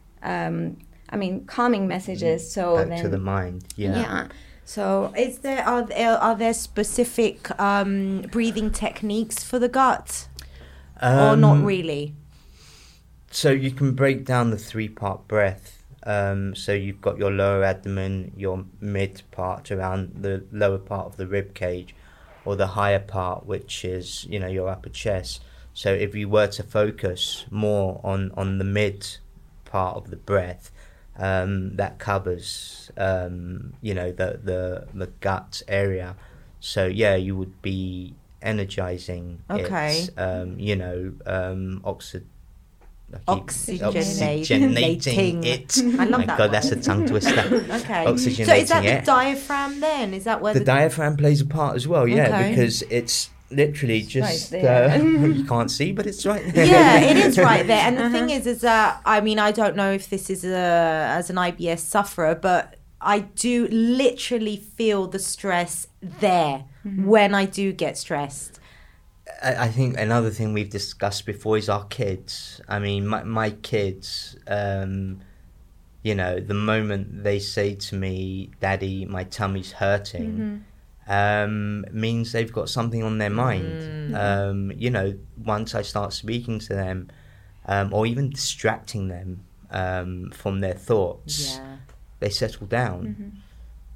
Speaker 3: Um, I mean, calming messages. So
Speaker 2: back
Speaker 3: then,
Speaker 2: to the mind. Yeah.
Speaker 3: yeah. So
Speaker 1: Is there are there, are there specific um, breathing techniques for the gut, or not
Speaker 2: Um,
Speaker 1: really?
Speaker 2: So you can break down the three part breath. Um, so you've got your lower abdomen, your mid part around the lower part of the rib cage, or the higher part, which is you know your upper chest. So if you were to focus more on on the mid part of the breath, um, that covers um, you know the the the gut area. So yeah, you would be energizing
Speaker 1: Okay.
Speaker 2: it. Um, you know, um, oxid.
Speaker 1: Oxygenating.
Speaker 2: oxygenating [laughs] it.
Speaker 1: I love
Speaker 2: My
Speaker 1: that
Speaker 2: God, that's a tongue twister. [laughs]
Speaker 1: Okay.
Speaker 2: Oxygenating
Speaker 1: so is that
Speaker 2: it.
Speaker 1: the diaphragm then? Is that where
Speaker 2: the
Speaker 1: the,
Speaker 2: diaphragm plays a part as well, yeah,
Speaker 1: Okay.
Speaker 2: because it's literally just
Speaker 3: right there.
Speaker 2: uh, [laughs] [laughs] you can't see, but it's right there.
Speaker 1: yeah, it is right there. And the
Speaker 3: Uh-huh.
Speaker 1: thing is, is that I mean, I don't know if this is a as an IBS sufferer, but I do literally feel the stress there
Speaker 3: Mm-hmm.
Speaker 1: when I do get stressed.
Speaker 2: I, I think another thing we've discussed before is our kids. I mean, my my kids. Um, you know, the moment they say to me, "Daddy, my tummy's hurting,"
Speaker 3: Mm-hmm.
Speaker 2: Um, means they've got something on their mind. Um, you know, once I start speaking to them, um, or even distracting them um, from their thoughts, they settle down.
Speaker 3: Mm-hmm.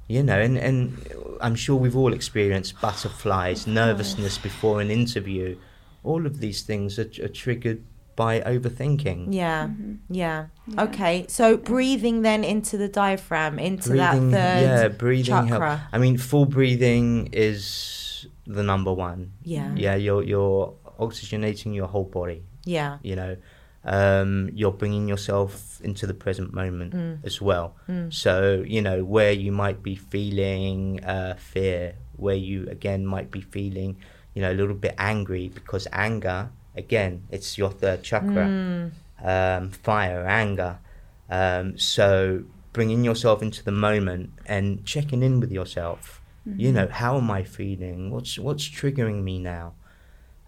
Speaker 2: You know, and, and I'm sure we've all experienced butterflies, nervousness before an interview. All of these things are, are triggered by overthinking.
Speaker 1: Yeah,
Speaker 3: Mm-hmm.
Speaker 1: yeah. Okay, so breathing then into the diaphragm, into
Speaker 2: breathing,
Speaker 1: that third
Speaker 2: yeah, breathing
Speaker 1: chakra.
Speaker 2: help. I mean, full breathing is the number one.
Speaker 1: Yeah,
Speaker 2: Yeah, you're you're oxygenating your whole body.
Speaker 1: yeah,
Speaker 2: You know, um, you're bringing yourself into the present moment
Speaker 1: Mm.
Speaker 2: as well. So you know where you might be feeling uh, fear, where you again might be feeling, you know, a little bit angry because anger, again, it's your third chakra,
Speaker 1: Mm.
Speaker 2: um, fire, anger. Um, so bringing yourself into the moment and checking in with yourself. You know, how am I feeling? What's what's triggering me now?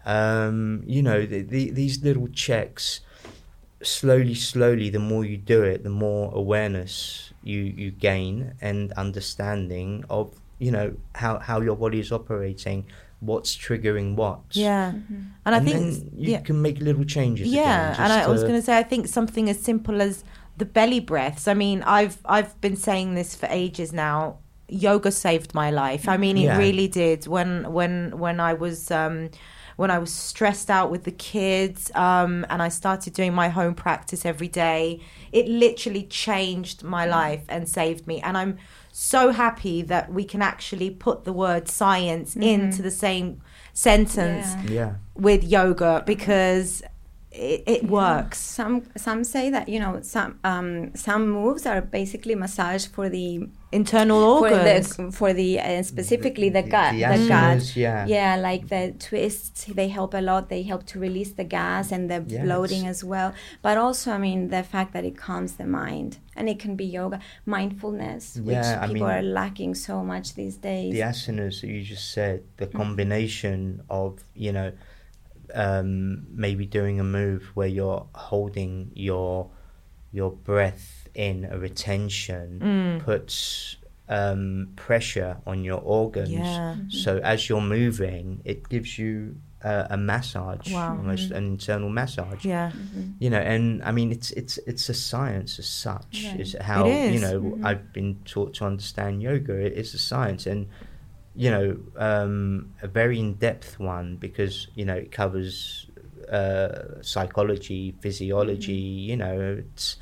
Speaker 2: Um, you know, the, the, these little checks, slowly, slowly, the more you do it, the more awareness you, you gain and understanding of, you know, how, how your body is operating, what's triggering what.
Speaker 1: yeah.
Speaker 3: Mm-hmm.
Speaker 1: And I think
Speaker 2: then you
Speaker 1: yeah,
Speaker 2: can make little changes.
Speaker 1: yeah.
Speaker 2: again,
Speaker 1: and I
Speaker 2: just
Speaker 1: was going to say, I think something as simple as the belly breaths. I mean, I've I've been saying this for ages now. Yoga saved my life. I mean, it
Speaker 2: Yeah.
Speaker 1: really did. When when when I was um, when I was stressed out with the kids, um, and I started doing my home practice every day, it literally changed my life and saved me. And I'm so happy that we can actually put the word science into the same sentence
Speaker 3: Yeah.
Speaker 2: Yeah.
Speaker 1: with yoga because it, it works.
Speaker 3: Some some say that you know some um, some moves are basically massage for the
Speaker 1: Internal
Speaker 3: for
Speaker 1: organs.
Speaker 3: the for the uh, specifically the
Speaker 2: The-
Speaker 3: gut
Speaker 2: the
Speaker 3: the, gut
Speaker 2: asanas, yeah.
Speaker 3: yeah like the twists they help a lot they help to release the gas and the
Speaker 2: Yes.
Speaker 3: bloating as well but also I mean the fact that it calms the mind and it can be yoga mindfulness which
Speaker 2: Yeah, I
Speaker 3: people
Speaker 2: mean-
Speaker 3: are lacking so much these days
Speaker 2: the asanas that you just said, the
Speaker 1: Mm.
Speaker 2: combination of you know, um, maybe doing a move where you're holding your your breath in a retention
Speaker 1: Mm.
Speaker 2: puts um, pressure on your organs.
Speaker 1: Yeah.
Speaker 2: So as you're moving, it gives you uh, a massage,
Speaker 1: Wow.
Speaker 2: almost an internal massage.
Speaker 1: Yeah.
Speaker 2: You know, and I mean, it's it's it's a science as such.
Speaker 3: Right.
Speaker 2: Is how
Speaker 1: It
Speaker 2: you
Speaker 1: is.
Speaker 2: know
Speaker 3: Mhm.
Speaker 2: I've been taught to understand yoga. It is a science, and you know, um, a very in depth one because you know it covers uh, psychology, physiology. You know, it's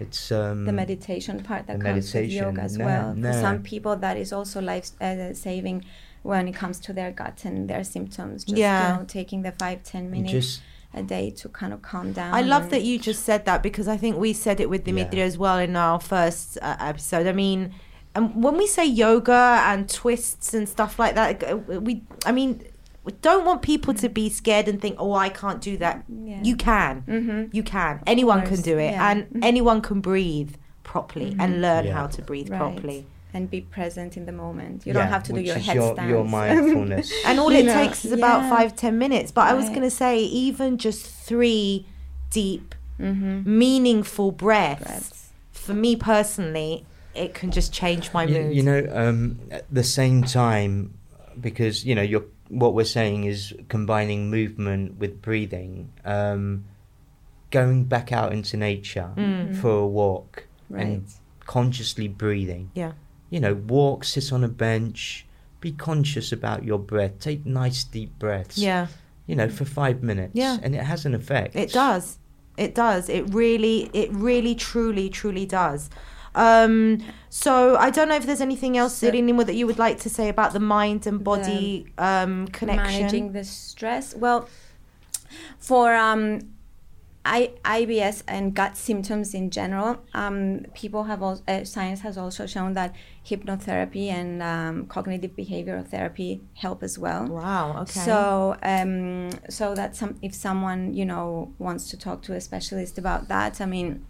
Speaker 2: it's um,
Speaker 3: the meditation part that
Speaker 2: the
Speaker 3: comes with yoga as
Speaker 2: no,
Speaker 3: well.
Speaker 2: no.
Speaker 3: For some people, that is also life uh, saving when it comes to their gut and their symptoms. Just
Speaker 1: Yeah.
Speaker 3: you know, taking the five ten minutes
Speaker 2: just
Speaker 3: a day to kind of calm down.
Speaker 1: I love that you just said that because I think we said it with Dimitri
Speaker 2: Yeah.
Speaker 1: as well in our first uh, episode. I mean, um, when we say yoga and twists and stuff like that, we, I mean, we don't want people to be scared and think, "Oh, I can't do that."
Speaker 3: Yeah.
Speaker 1: You can,
Speaker 3: Mhm.
Speaker 1: you can. Anyone can do it,
Speaker 3: yeah.
Speaker 1: and
Speaker 3: Mhm.
Speaker 1: anyone can breathe properly and learn
Speaker 2: Yeah.
Speaker 1: how to breathe
Speaker 3: Right.
Speaker 1: properly.
Speaker 3: and be present in the moment. You
Speaker 2: yeah,
Speaker 3: don't have to do your
Speaker 2: is
Speaker 3: headstands.
Speaker 2: your, your [laughs] mindfulness.
Speaker 1: And all it
Speaker 3: know,
Speaker 1: takes is about five ten minutes. But I was going to say, even just three deep,
Speaker 3: Mhm.
Speaker 1: meaningful breaths.
Speaker 3: Breaths.
Speaker 1: for me personally, it can just change my
Speaker 2: you,
Speaker 1: mood.
Speaker 2: you know, um, at the same time, because you know, you're what we're saying is combining movement with breathing. Um, going back out into nature
Speaker 1: Mm.
Speaker 2: for a walk
Speaker 3: Right.
Speaker 2: and consciously breathing.
Speaker 1: yeah,
Speaker 2: You know, walk, sit on a bench, be conscious about your breath. Take nice deep breaths.
Speaker 1: yeah,
Speaker 2: You know, for five minutes.
Speaker 1: Yeah.
Speaker 2: And it has an effect.
Speaker 1: it does. It does. It really, it really, truly, truly does. Um, so I don't know if there's anything else,
Speaker 3: So-
Speaker 1: Irinimo, that you would like to say about the mind and body um, connection.
Speaker 3: Managing the stress. Well, for um, I, IBS and gut symptoms in general, um, people have also, uh, science has also shown that hypnotherapy and um, cognitive behavioral therapy help as well.
Speaker 1: Wow. Okay.
Speaker 3: So, um, so that some if someone you know wants to talk to a specialist about that, I mean,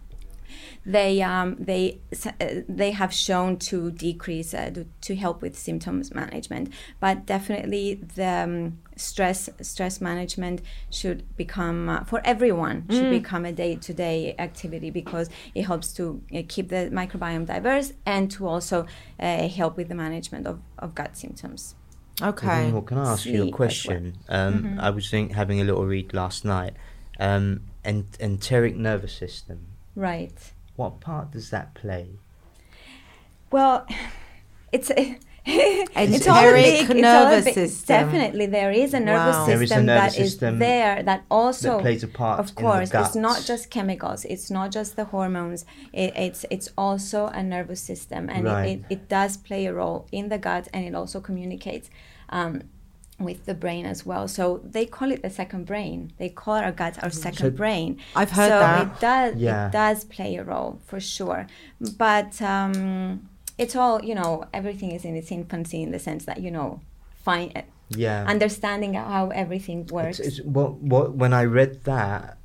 Speaker 3: they um, they uh, they have shown to decrease uh, to, to help with symptoms management, but definitely the um, stress stress management should become uh, for everyone should become a day to day activity because it helps to uh, keep the microbiome diverse and to also uh, help with the management of, of gut symptoms.
Speaker 1: okay.
Speaker 2: Well, can I ask you a
Speaker 3: as well.
Speaker 2: question? Um, I was think, having a little read last night. Um, en- enteric nervous system.
Speaker 3: Right.
Speaker 2: What part does that play?
Speaker 3: Well, it's it's all a big- it's all a
Speaker 1: nervous
Speaker 3: big-
Speaker 1: system.
Speaker 3: Definitely, there is a nervous
Speaker 1: Wow.
Speaker 3: system
Speaker 2: There is a nervous
Speaker 3: that is
Speaker 2: system
Speaker 3: there that also
Speaker 2: that plays a part
Speaker 3: Of
Speaker 2: in the
Speaker 3: course, it's not just chemicals. It's not just the hormones. It, it's it's also a nervous system, and
Speaker 2: Right.
Speaker 3: it, it, it does play a role in the gut, and it also communicates. Um, with the brain as well, so they call it the second brain. They call our gut our second
Speaker 2: So-
Speaker 3: brain.
Speaker 1: I've heard
Speaker 3: so
Speaker 1: that.
Speaker 3: it does
Speaker 2: Yeah.
Speaker 3: it does play a role for sure, but um, it's all you know. Everything is in its infancy in the sense that you know, find
Speaker 2: Yeah.
Speaker 3: understanding how everything works.
Speaker 2: It's, it's, what, what, when I read that,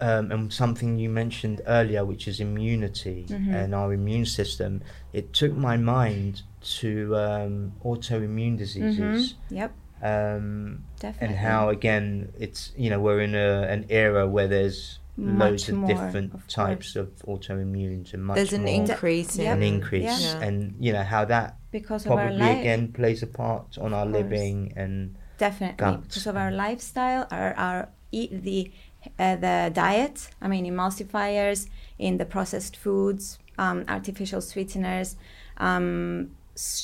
Speaker 2: um, and something you mentioned earlier, which is immunity
Speaker 3: Mhm.
Speaker 2: and our immune system, it took my mind to um, autoimmune diseases.
Speaker 3: Mhm. Yep,
Speaker 2: Um,
Speaker 3: definitely.
Speaker 2: and how again it's you know we're in a, an era where there's
Speaker 3: Much
Speaker 2: loads of
Speaker 3: more,
Speaker 2: different
Speaker 3: of
Speaker 2: types of autoimmunes and much
Speaker 1: There's an
Speaker 2: more
Speaker 1: increase
Speaker 3: Yep.
Speaker 2: an
Speaker 1: in
Speaker 2: increase
Speaker 1: Yeah.
Speaker 2: and you know how that
Speaker 3: because
Speaker 2: probably again plays a part on our living and
Speaker 3: definitely
Speaker 2: gut.
Speaker 3: because of our lifestyle, our our eat the uh, the diet. I mean, emulsifiers in the processed foods, um, artificial sweeteners. Um, s-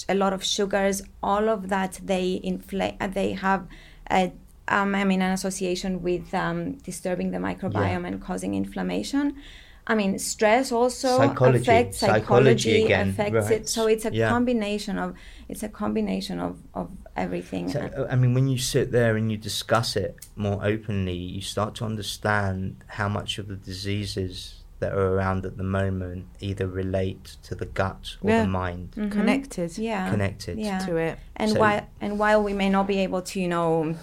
Speaker 3: a lot of sugars, all of that they inflate. Uh, they have, a, um, I mean, an association with um, disturbing the microbiome and causing inflammation. I mean, stress also
Speaker 2: Psychology.
Speaker 3: affects
Speaker 2: Psychology
Speaker 3: psychology,
Speaker 2: again,
Speaker 3: affects
Speaker 2: right.
Speaker 3: it. So it's a
Speaker 2: Yeah.
Speaker 3: combination of it's a combination of of everything.
Speaker 2: So, I mean, when you sit there and you discuss it more openly, you start to understand how much of the diseases that are around at the moment either relate to the gut or
Speaker 1: Yeah.
Speaker 2: the mind
Speaker 3: Mhm.
Speaker 1: connected
Speaker 3: yeah
Speaker 2: connected.
Speaker 3: yeah
Speaker 1: to it.
Speaker 3: and
Speaker 2: So-
Speaker 3: while and while we may not be able to you know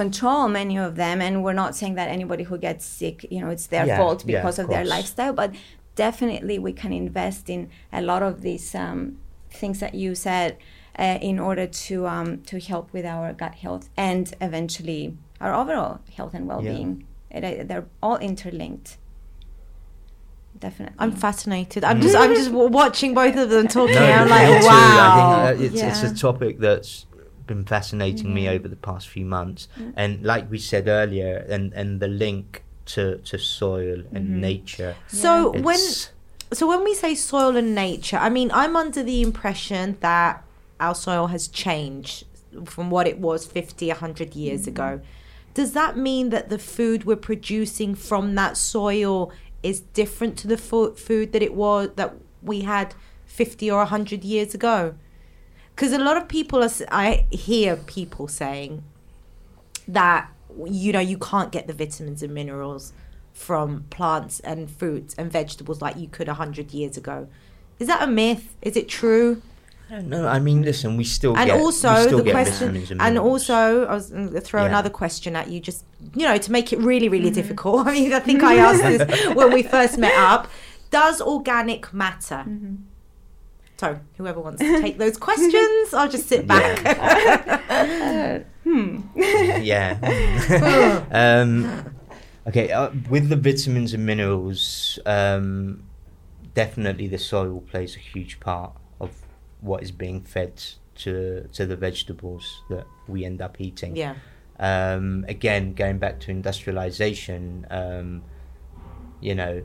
Speaker 3: control many of them and we're not saying that anybody who gets sick you know it's their
Speaker 2: Yeah,
Speaker 3: fault
Speaker 2: yeah,
Speaker 3: because
Speaker 2: of
Speaker 3: of, their lifestyle but definitely we can invest in a lot of these um, things that you said uh, in order to um, to help with our gut health and eventually our overall health and well-being it, uh, they're all interlinked definitely
Speaker 1: I'm fascinated. I'm just I'm just w- [laughs] watching both of them talking.
Speaker 2: No,
Speaker 1: I'm like,
Speaker 2: too.
Speaker 1: wow.
Speaker 2: I think uh, it's, it's a topic that's been fascinating me
Speaker 3: Mhm.
Speaker 2: over the past few months,
Speaker 3: Mm.
Speaker 2: and like we said earlier, and and the link to to soil and
Speaker 3: Mhm.
Speaker 2: nature.
Speaker 1: so when so when we say soil and nature, I mean I'm under the impression that our soil has changed from what it was 50, 100 years
Speaker 3: Mm-hmm.
Speaker 1: ago. Does that mean that the food we're producing from that soil is different to the fo- food that it was that we had 50 or 100 years ago? Because a lot of people are, I hear people saying that you know you can't get the vitamins and minerals from plants and fruits and vegetables like you could 100 years ago. Is that a myth? Is it true?
Speaker 2: I don't know. I mean, listen, we still
Speaker 1: and
Speaker 2: get, we
Speaker 1: also
Speaker 2: still
Speaker 1: the
Speaker 2: get
Speaker 1: question
Speaker 2: and,
Speaker 1: and also i was going to throw
Speaker 2: Yeah.
Speaker 1: another question at you just you know to make it really really
Speaker 3: Mm-hmm.
Speaker 1: difficult [laughs] i mean i think i asked this when we first met up does organic matter
Speaker 3: Mm-hmm.
Speaker 1: so whoever wants to take those questions i'll just sit back [laughs]
Speaker 3: Uh, hmm [laughs]
Speaker 2: yeah. um, okay, uh, with the vitamins and minerals, um, definitely the soil plays a huge part of what is being fed to to the vegetables that we end up eating.
Speaker 1: yeah
Speaker 2: Um, again, going back to industrialization, um, you know,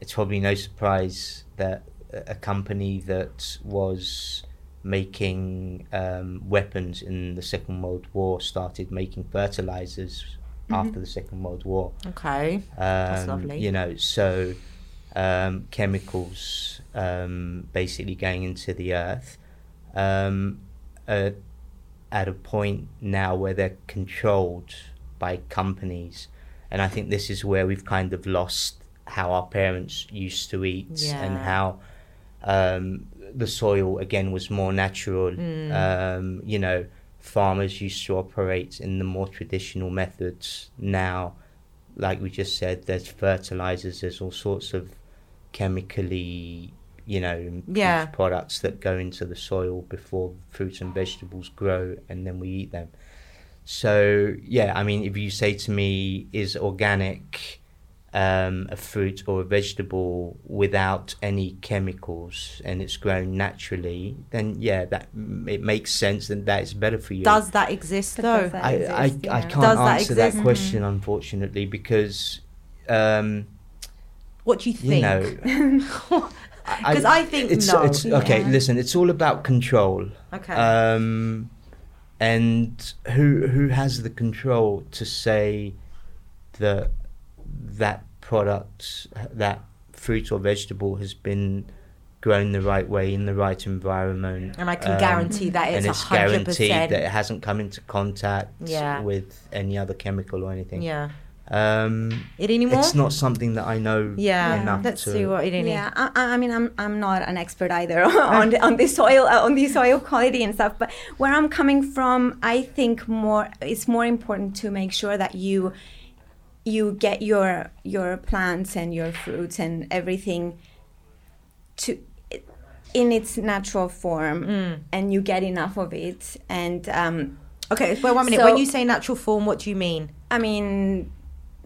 Speaker 2: it's probably no surprise that a company that was making um, weapons in the Second World War started making fertilizers after the Second World War.
Speaker 1: okay
Speaker 2: Um,
Speaker 1: lovely.
Speaker 2: You know, so um, chemicals um, basically going into the earth um, uh, at a point now where they're controlled by companies. And I think this is where we've kind of lost how our parents used to eat and how um, the soil again was more natural.
Speaker 1: Mm.
Speaker 2: Um, you know, farmers used to operate in the more traditional methods. Now, like we just said, there's fertilizers, there's all sorts of chemically, you know,
Speaker 1: Yeah.
Speaker 2: products that go into the soil before fruits and vegetables grow and then we eat them. So, yeah, I mean, if you say to me, is organic um, a fruit or a vegetable without any chemicals and it's grown naturally, then yeah, that it makes sense and that is better for you.
Speaker 1: does that exist though
Speaker 3: that
Speaker 2: I, I,
Speaker 3: exist,
Speaker 2: I
Speaker 3: yeah.
Speaker 2: can't
Speaker 1: Does
Speaker 2: answer that,
Speaker 1: exist?
Speaker 2: question unfortunately because um,
Speaker 1: what do you think
Speaker 2: you know
Speaker 1: Because [laughs] [laughs] I, think
Speaker 2: it's,
Speaker 1: no.
Speaker 2: It's, okay,
Speaker 3: Yeah.
Speaker 2: listen. It's all about control.
Speaker 1: okay.
Speaker 2: Um, and who who has the control to say that that product, that fruit or vegetable, has been grown the right way in the right environment?
Speaker 1: and I can
Speaker 2: um,
Speaker 1: guarantee that
Speaker 2: and
Speaker 1: it's
Speaker 2: it's
Speaker 1: hundred
Speaker 2: guaranteed that it hasn't come into contact
Speaker 1: Yeah.
Speaker 2: with any other chemical or anything.
Speaker 1: Yeah.
Speaker 2: Um,
Speaker 1: It anymore?
Speaker 2: it's not something that I know
Speaker 1: Yeah.
Speaker 2: enough
Speaker 1: Let's
Speaker 2: to.
Speaker 1: see what it is.
Speaker 3: Yeah, I, I I mean, I'm I'm not an expert either [laughs] on the, on the soil uh, on the soil quality and stuff. But where I'm coming from, I think more it's more important to make sure that you you get your your plants and your fruits and everything to in its natural form,
Speaker 1: Mm.
Speaker 3: and you get enough of it. And um,
Speaker 1: Okay, well, one minute.
Speaker 3: So-
Speaker 1: when you say natural form, what do you mean?
Speaker 3: I mean,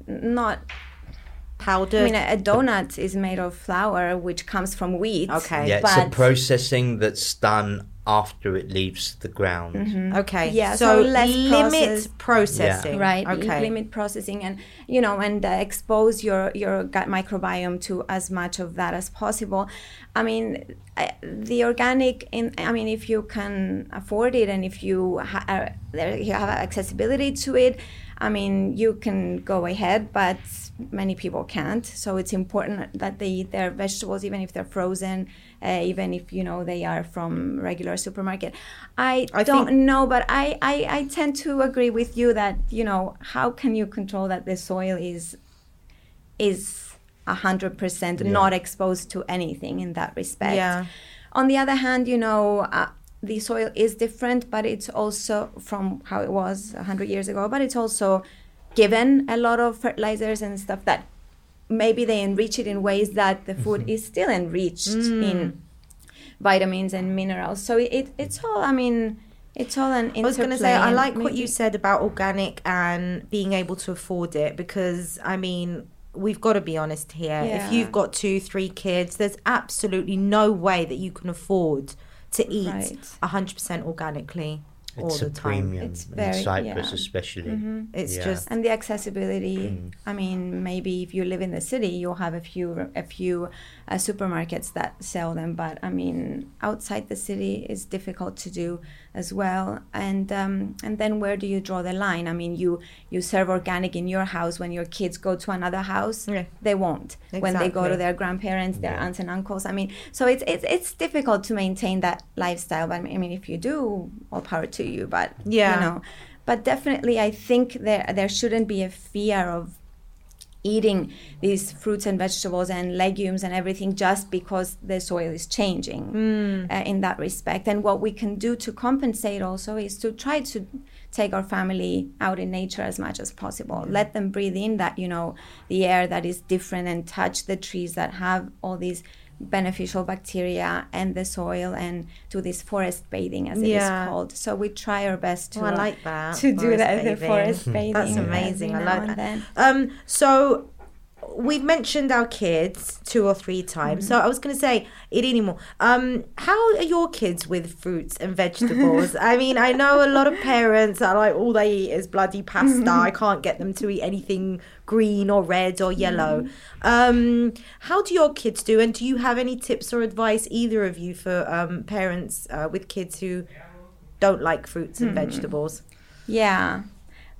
Speaker 3: not.
Speaker 1: Powdered.
Speaker 3: I mean, a, a donut is made of flour, which comes from wheat.
Speaker 1: Okay.
Speaker 2: Yeah, it's a processing that's done after it leaves the ground. Mm-hmm.
Speaker 1: okay.
Speaker 3: Yeah,
Speaker 1: So,
Speaker 3: so less
Speaker 1: limit
Speaker 3: processed.
Speaker 1: processing.
Speaker 3: right
Speaker 1: Okay.
Speaker 3: limit processing and you know and uh, expose your your gut microbiome to as much of that as possible i mean I, the organic in i mean if you can afford it and if you ha- uh, are, you have accessibility to it i mean you can go ahead but many people can't so it's important that they eat their vegetables even if they're frozen uh, even if you know they are from regular supermarket i,
Speaker 1: I
Speaker 3: don't
Speaker 1: think-
Speaker 3: no, but I, I, I tend to agree with you that you know how can you control that the soil is is a hundred percent not exposed to anything in that respect.
Speaker 1: Yeah.
Speaker 3: On the other hand, you know. Uh, the soil is different, but it's also from how it was hundred years ago. But it's also given a lot of fertilizers and stuff that maybe they enrich it in ways that the food mm-hmm. is still enriched mm. in vitamins and minerals. So it, it's all. I mean, it's all an.
Speaker 1: I was going to say, I like what you said about organic and being able to afford it because, I mean, we've got to be honest here. If you've got two, three kids, there's absolutely no way that you can afford to eat
Speaker 3: Right.
Speaker 1: 100% organically all
Speaker 2: It's
Speaker 1: the
Speaker 2: a
Speaker 1: time.
Speaker 2: premium
Speaker 3: It's
Speaker 2: in
Speaker 3: very-
Speaker 2: Cyprus,
Speaker 3: yeah.
Speaker 2: especially.
Speaker 3: Mhm.
Speaker 1: It's
Speaker 2: Yeah.
Speaker 1: just.
Speaker 3: and the accessibility.
Speaker 2: Mm.
Speaker 3: I mean, maybe if you live in the city, you'll have a few a few uh, supermarkets that sell them. But I mean, outside the city it's difficult to do as well. And um, and then where do you draw the line? I mean, you you serve organic in your house when your kids go to another house.
Speaker 1: Yeah.
Speaker 3: They won't when they go to their grandparents, their
Speaker 2: Yeah.
Speaker 3: aunts and uncles. I mean, so it's it's it's difficult to maintain that lifestyle. But I mean, if you do, all power to you. But
Speaker 1: Yeah.
Speaker 3: you know, but definitely, I think there there shouldn't be a fear of eating these fruits and vegetables and legumes and everything just because the soil is changing
Speaker 1: Mm.
Speaker 3: uh, in that respect. And what we can do to compensate also is to try to take our family out in nature as much as possible. Let them breathe in that, you know, the air that is different and touch the trees that have all these beneficial bacteria and the soil and do this forest bathing as it is
Speaker 1: Yeah.
Speaker 3: called. So we try our best to
Speaker 1: Oh, I
Speaker 3: uh,
Speaker 1: like that.
Speaker 3: to do
Speaker 1: forest
Speaker 3: that the forest bathing.
Speaker 1: That's amazing. I
Speaker 3: now
Speaker 1: like that. Um, so we've mentioned our kids two or three times. So I was going to say, it anymore. Um, how are your kids with fruits and vegetables? [laughs] I mean, I know a lot of parents are like, all they eat is bloody pasta. I can't get them to eat anything green or red or yellow. Um, how do your kids do? And do you have any tips or advice, either of you, for um, parents uh, with kids who don't like fruits and vegetables?
Speaker 3: Yeah,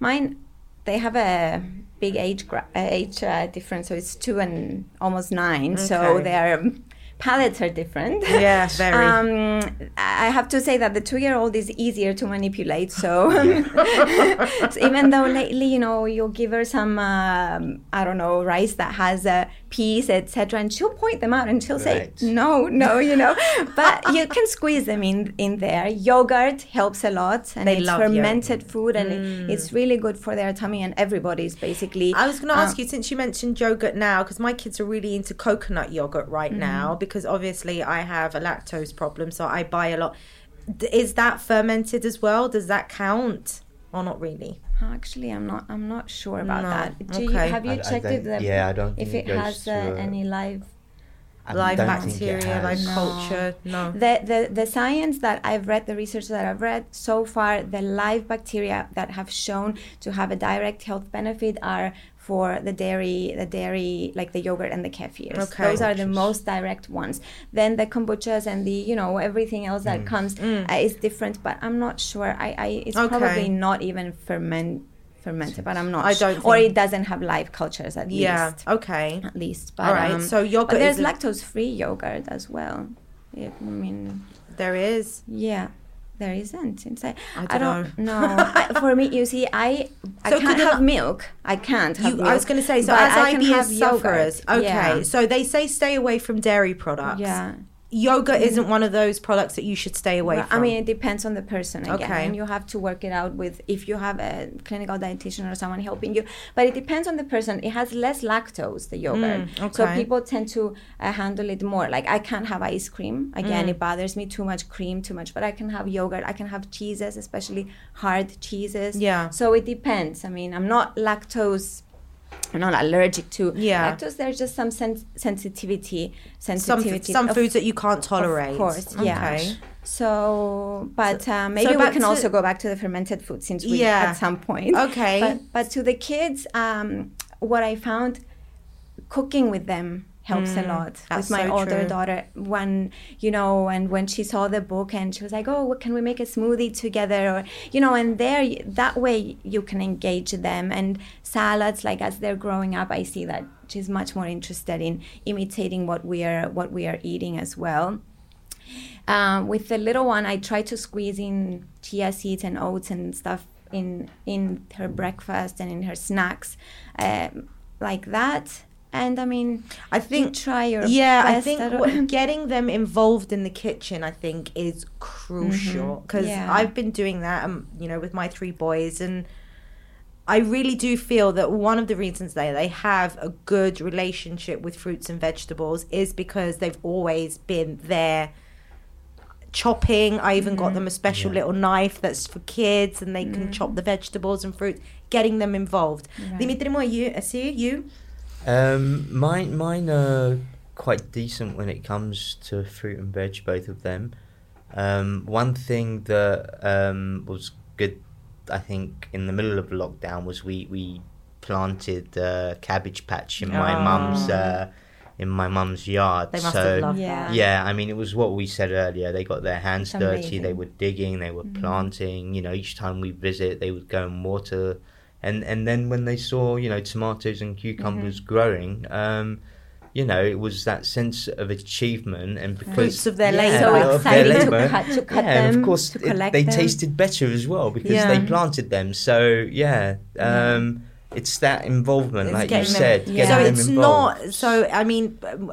Speaker 3: mine. They have a big age gra- age uh, difference, so it's two and almost nine. So
Speaker 1: Okay.
Speaker 3: their um, palates are different.
Speaker 1: Yeah, very.
Speaker 3: Um, I have to say that the two-year-old is easier to manipulate. So, [laughs] [laughs] so even though lately, you know, you'll give her some, um, I don't know, rice that has uh, peas, etc., and she'll point them out and she'll
Speaker 2: Right.
Speaker 3: say, "No, no," you know. but you can squeeze them in in there. Yogurt helps a lot, and
Speaker 1: They
Speaker 3: it's
Speaker 1: love yogurt.
Speaker 3: fermented food, and it, it's really good for their tummy and everybody's basically.
Speaker 1: I was going to
Speaker 3: Um,
Speaker 1: ask you since you mentioned yogurt now, because my kids are really into coconut yogurt right
Speaker 3: Mm-hmm.
Speaker 1: now, because obviously I have a lactose problem, so I buy a lot. Is that fermented as well? Does that count? Or not really?
Speaker 3: Actually, I'm not. I'm not sure about
Speaker 1: No,
Speaker 3: that. Do you,
Speaker 1: okay.
Speaker 3: have you
Speaker 2: I- I
Speaker 3: checked
Speaker 2: don't-
Speaker 3: if the
Speaker 2: yeah, I don't
Speaker 3: if it
Speaker 2: it
Speaker 3: has uh,
Speaker 2: a-
Speaker 3: any live
Speaker 2: I
Speaker 1: Live
Speaker 2: don't think it
Speaker 1: bacteria, live.
Speaker 3: No.
Speaker 1: culture? No.
Speaker 3: The, the the science that I've read, the research that I've read so far, the live bacteria that have shown to have a direct health benefit are for the dairy, the dairy like the yogurt and the kefirs.
Speaker 1: Okay.
Speaker 3: Those are the most direct ones. Then the kombuchas and the you know everything else that comes uh, is different, but I'm not sure. I, I it's
Speaker 1: Mm. Okay.
Speaker 3: probably not even ferment fermented, but I'm not.
Speaker 1: I don't
Speaker 3: or
Speaker 1: think-
Speaker 3: it doesn't have live cultures at
Speaker 1: Yeah.
Speaker 3: least.
Speaker 1: Okay.
Speaker 3: At least, but
Speaker 1: All right.
Speaker 3: um,
Speaker 1: so yogurt
Speaker 3: but there's
Speaker 1: is a-
Speaker 3: lactose-free yogurt as well. Yeah, I mean,
Speaker 1: there is.
Speaker 3: yeah, there isn't. Like
Speaker 1: I don't
Speaker 3: know. [laughs] I, for me, you see, I I
Speaker 1: So
Speaker 3: can't have milk. I can't have
Speaker 1: You,
Speaker 3: milk.
Speaker 1: I was going to say, so as
Speaker 3: I can
Speaker 1: IBS sufferers, okay,
Speaker 3: Yeah.
Speaker 1: so they say stay away from dairy products.
Speaker 3: yeah.
Speaker 1: Yogurt isn't one of those products that you should stay away
Speaker 3: Well,
Speaker 1: from.
Speaker 3: I mean, it depends on the person again,
Speaker 1: Okay.
Speaker 3: and you have to work it out with if you have a clinical dietitian or someone helping you. But it depends on the person. It has less lactose, the yogurt, so
Speaker 1: Mm, okay.
Speaker 3: people tend to uh, handle it more. Like I can't have ice cream.
Speaker 1: Mm.
Speaker 3: Again, it bothers me too much cream, too much. But I can have yogurt. I can have cheeses, especially hard cheeses.
Speaker 1: Yeah.
Speaker 3: So it depends. I mean, I'm not lactose. I'm not allergic to
Speaker 1: Yeah.
Speaker 3: lactose. There's just some sen- sensitivity.
Speaker 1: some
Speaker 3: Sensitivity.
Speaker 1: some
Speaker 3: of-
Speaker 1: foods that you can't tolerate.
Speaker 3: of course, yeah. So, but uh, maybe
Speaker 1: so
Speaker 3: we can
Speaker 1: to-
Speaker 3: also go back to the fermented food since we
Speaker 1: Yeah.
Speaker 3: at some point.
Speaker 1: Okay.
Speaker 3: But but to the kids, um, what I found, cooking with them helps a lot.
Speaker 1: Mm,
Speaker 3: With my
Speaker 1: so
Speaker 3: older
Speaker 1: true.
Speaker 3: daughter, when you know, and when she saw the book and she was like, "Oh, what, can we make a smoothie together?" Or you know, and there that way you can engage them. And salads, like as they're growing up, I see that she's much more interested in imitating what we are what we are eating as well. Um, with the little one, I try to squeeze in chia seeds and oats and stuff in in her breakfast and in her snacks, um, like that. And I mean,
Speaker 1: I
Speaker 3: you
Speaker 1: think
Speaker 3: try your
Speaker 1: yeah, I think
Speaker 3: don't-
Speaker 1: what, [laughs] getting them involved in the kitchen, I think, is crucial mm-hmm. because
Speaker 3: Yeah.
Speaker 1: I've been doing that, um, you know, with my three boys, and I really do feel that one of the reasons they they have a good relationship with fruits and vegetables is because they've always been there chopping. I even got mm-hmm. them a special
Speaker 2: Yeah.
Speaker 1: little knife that's for kids, and they can chop mm-hmm. the vegetables and fruits. Getting them involved.
Speaker 3: Right.
Speaker 1: Dimitri, mo, you, see you.
Speaker 2: Um, mine, mine are quite decent when it comes to fruit and veg, both of them. Um, one thing that um, was good, I think, in the middle of lockdown was we we planted a cabbage patch in my
Speaker 1: Oh.
Speaker 2: mum's uh, in my mum's yard.
Speaker 1: They must
Speaker 2: so
Speaker 1: have loved
Speaker 3: Yeah.
Speaker 1: that.
Speaker 2: yeah, I mean, it was what we said earlier. They got their hands
Speaker 3: It's
Speaker 2: dirty. They were digging. They were
Speaker 3: Mhm.
Speaker 2: planting. You know, each time we visit, they would go and water. And and then when they saw, you know, tomatoes and cucumbers
Speaker 3: Mm-hmm.
Speaker 2: growing, um, you know, it was that sense of achievement and because
Speaker 1: Fruits of their
Speaker 2: yeah,
Speaker 1: labour.
Speaker 3: so
Speaker 2: of their
Speaker 3: exciting to
Speaker 2: labour.
Speaker 3: cut, to cut
Speaker 2: yeah,
Speaker 3: them,
Speaker 2: and of course
Speaker 3: to
Speaker 2: it- they
Speaker 3: them.
Speaker 2: tasted better as well because
Speaker 1: Yeah.
Speaker 2: they planted them. So yeah,
Speaker 3: Yeah.
Speaker 2: um, it's that involvement,
Speaker 1: It's
Speaker 2: like you
Speaker 1: getting them-
Speaker 2: said,
Speaker 3: Yeah.
Speaker 2: getting
Speaker 1: so
Speaker 2: them
Speaker 1: it's
Speaker 2: involved.
Speaker 1: not so i mean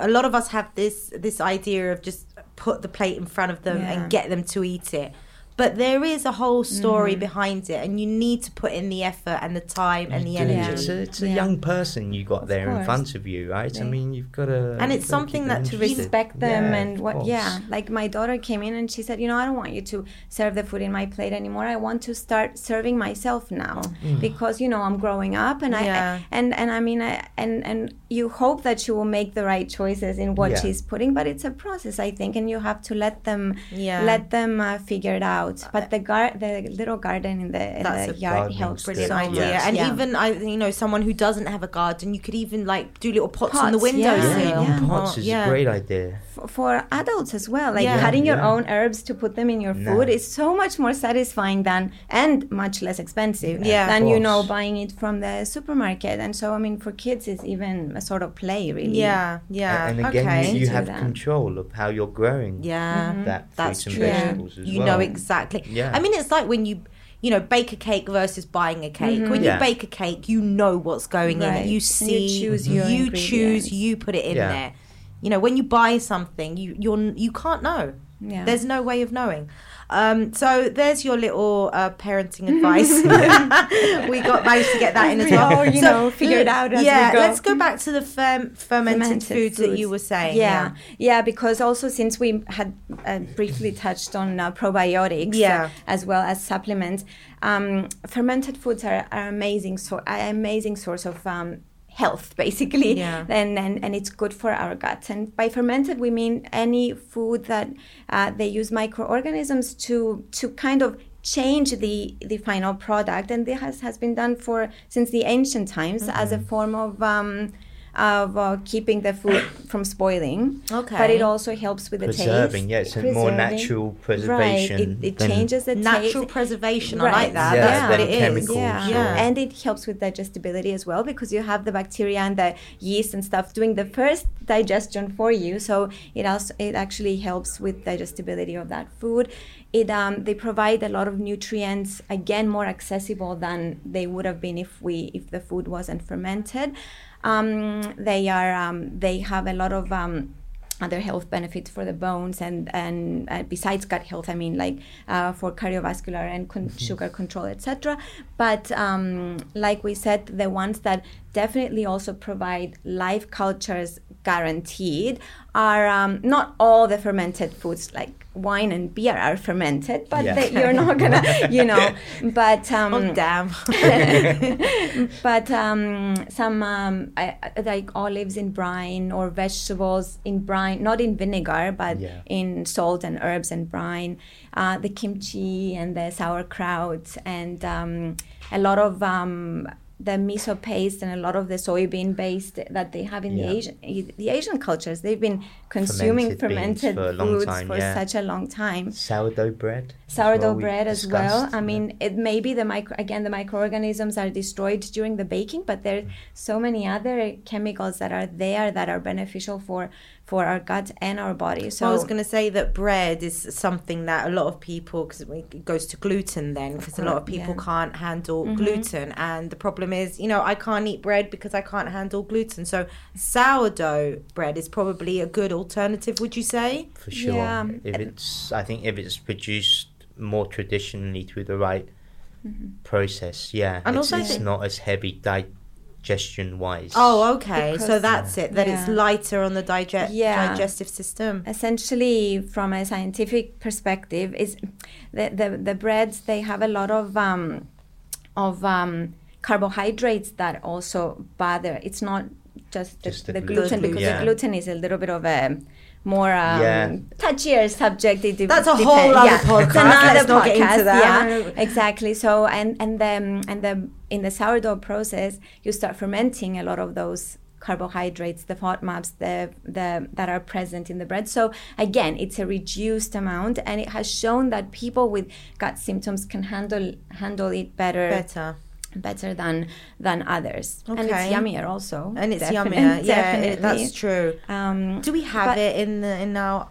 Speaker 1: a lot of us have this this idea of just put the plate in front of them
Speaker 3: Yeah.
Speaker 1: and get them to eat it but there is a whole story
Speaker 3: Mhm.
Speaker 1: behind it and you need to put in the effort and the time and the
Speaker 2: do.
Speaker 1: energy
Speaker 2: It's a, it's a
Speaker 3: Yeah.
Speaker 2: young person you got
Speaker 3: Of
Speaker 2: there in front of you, right? I mean, you've got to.
Speaker 1: And it's something that to
Speaker 3: respect them
Speaker 2: Yeah,
Speaker 3: and what yeah like my daughter came in and she said you know i don't want you to serve the food in my plate anymore i want to start serving myself now
Speaker 2: Mm.
Speaker 3: because you know i'm growing up and
Speaker 1: Yeah.
Speaker 3: i and and i mean I, and and you hope that she will make the right choices in what
Speaker 2: Yeah.
Speaker 3: she's putting but it's a process i think and you have to let them
Speaker 1: yeah
Speaker 3: let them uh, figure it out but the gar- the little garden in the, in the yard
Speaker 2: gardening
Speaker 3: helps
Speaker 2: stick.
Speaker 3: so
Speaker 1: brilliant
Speaker 3: much.
Speaker 1: idea
Speaker 2: Yes.
Speaker 1: and
Speaker 3: Yeah.
Speaker 1: even i you know someone who doesn't have a garden you could even like do little pots, on the
Speaker 3: Pots,
Speaker 1: window
Speaker 3: yeah,
Speaker 2: Yeah,
Speaker 1: sill.
Speaker 3: yeah.
Speaker 2: pots is
Speaker 1: yeah.
Speaker 2: a great idea.
Speaker 3: f- for adults as well like
Speaker 1: Yeah.
Speaker 3: cutting your
Speaker 2: Yeah.
Speaker 3: own herbs to put them in your
Speaker 2: No.
Speaker 3: food is so much more satisfying than and much less expensive
Speaker 1: Yeah.
Speaker 3: than you know buying it from the supermarket and so i mean for kids it's even a sort of play really
Speaker 1: yeah yeah
Speaker 2: and again,
Speaker 1: okay
Speaker 2: you, you have
Speaker 3: that.
Speaker 2: control of how you're growing
Speaker 1: yeah
Speaker 2: that
Speaker 1: That's
Speaker 2: fruits and
Speaker 1: true.
Speaker 2: vegetables as
Speaker 1: you
Speaker 2: well.
Speaker 1: know exactly
Speaker 2: Yeah.
Speaker 1: i mean it's like when you you know bake a cake versus buying a cake
Speaker 3: Mhm.
Speaker 1: when
Speaker 2: Yeah.
Speaker 1: you bake a cake you know what's going in
Speaker 3: Right.
Speaker 1: it you see
Speaker 3: you choose your
Speaker 1: you choose you put it in
Speaker 2: Yeah.
Speaker 1: there you know when you buy something you you're you can't know
Speaker 3: yeah
Speaker 1: there's no way of knowing um, so there's your little uh, parenting [laughs] advice. [laughs] we got managed to get that in as well.
Speaker 3: all, you
Speaker 1: So,
Speaker 3: know, figure it out as we
Speaker 1: yeah,
Speaker 3: go.
Speaker 1: let's go back to the ferm- fermented,
Speaker 3: fermented
Speaker 1: foods, that you were saying.
Speaker 3: yeah yeah because also since we had uh, briefly touched on uh, probiotics
Speaker 1: Yeah.
Speaker 3: uh, as well as supplements um, fermented foods are, are amazing so amazing source of um, health [laughs] basically.
Speaker 1: Yeah.
Speaker 3: and, and and it's good for our gut and by fermented we mean any food that uh, they use microorganisms to to kind of change the the final product, and this has, has been done for since the ancient times as a form of um, of uh, keeping the food from spoiling.
Speaker 1: Okay.
Speaker 3: But it also helps with the
Speaker 2: Preserving,
Speaker 3: taste.
Speaker 2: yeah, it's a more natural preservation
Speaker 3: Right. It, it changes the taste.
Speaker 1: Natural
Speaker 3: taste.
Speaker 1: preservation. I like that.
Speaker 2: Yeah,
Speaker 1: That's what it is.
Speaker 3: Yeah.
Speaker 1: Yeah.
Speaker 3: and it helps with digestibility as well because you have the bacteria and the yeast and stuff doing the first digestion for you. So it also it actually helps with digestibility of that food. It um, they provide a lot of nutrients again more accessible than they would have been if we if the food wasn't fermented. Um, they are um, they have a lot of um, other health benefits for the bones and and uh, besides gut health i mean like uh, for cardiovascular and con- sugar control etc but um, like we said the ones that definitely also provide life cultures guaranteed are um, not all the fermented foods like wine and beer are fermented but
Speaker 2: Yeah.
Speaker 3: they, you're not gonna [laughs] you know but um,
Speaker 1: Oh damn. [laughs]
Speaker 3: but um, some um, I, I- like olives in brine or vegetables in brine, not in vinegar, but
Speaker 2: Yeah.
Speaker 3: in salt and herbs and brine. Uh, the kimchi and the sauerkraut and um, a lot of um, the miso paste and a lot of the soybean based that they have in
Speaker 2: Yeah.
Speaker 3: the Asian the Asian cultures. They've been consuming
Speaker 2: Fermented
Speaker 3: fermented,
Speaker 2: for
Speaker 3: foods
Speaker 2: time,
Speaker 3: for
Speaker 2: yeah.
Speaker 3: such a long time
Speaker 2: sourdough bread.
Speaker 3: sourdough bread as well. I mean, it may be the micro again the microorganisms are destroyed during the baking, but there are mm. so many other chemicals that are there that are beneficial for for our gut and our body. So
Speaker 1: I was going to say that bread is something that a lot of people, because it goes to gluten then, because a lot of people
Speaker 3: yeah. Mm-hmm.
Speaker 1: can't handle gluten. And the problem is, you know, I can't eat bread because I can't handle gluten. So sourdough bread is probably a good alternative, would you say?
Speaker 2: for sure.
Speaker 3: Yeah.
Speaker 2: If it's, I think, if it's produced more traditionally through the right process, yeah,
Speaker 1: And
Speaker 2: it's,
Speaker 1: also
Speaker 2: it's not as heavy digestion wise.
Speaker 1: Oh, okay. so
Speaker 3: Because-
Speaker 1: that's it, that it's lighter on the dige-
Speaker 3: Yeah.
Speaker 1: digestive system.
Speaker 3: essentially from a scientific perspective is the, the, the breads they have a lot of um, of um, carbohydrates that also bother it's not just the,
Speaker 2: Just the
Speaker 3: the
Speaker 2: gluten,
Speaker 3: gluten because
Speaker 2: yeah.
Speaker 3: the gluten is a little bit of a more um,
Speaker 2: Yeah.
Speaker 3: touchier subject it de-
Speaker 1: That's a
Speaker 3: depend-
Speaker 1: whole other
Speaker 3: yeah.
Speaker 1: podcast.
Speaker 3: It's another
Speaker 1: Let's not get into
Speaker 3: podcast,
Speaker 1: that.
Speaker 3: yeah [laughs] exactly so and and then and the in the sourdough process you start fermenting a lot of those carbohydrates the FODMAPs the the that are present in the bread so again it's a reduced amount and it has shown that people with gut symptoms can handle handle it better
Speaker 1: Better.
Speaker 3: Better than than others and it's
Speaker 1: Okay.
Speaker 3: yummier also
Speaker 1: And it's
Speaker 3: Definite-
Speaker 1: yummier. [laughs] Yeah, it, that's true.
Speaker 3: um
Speaker 1: Do we have
Speaker 3: But-
Speaker 1: it in the in our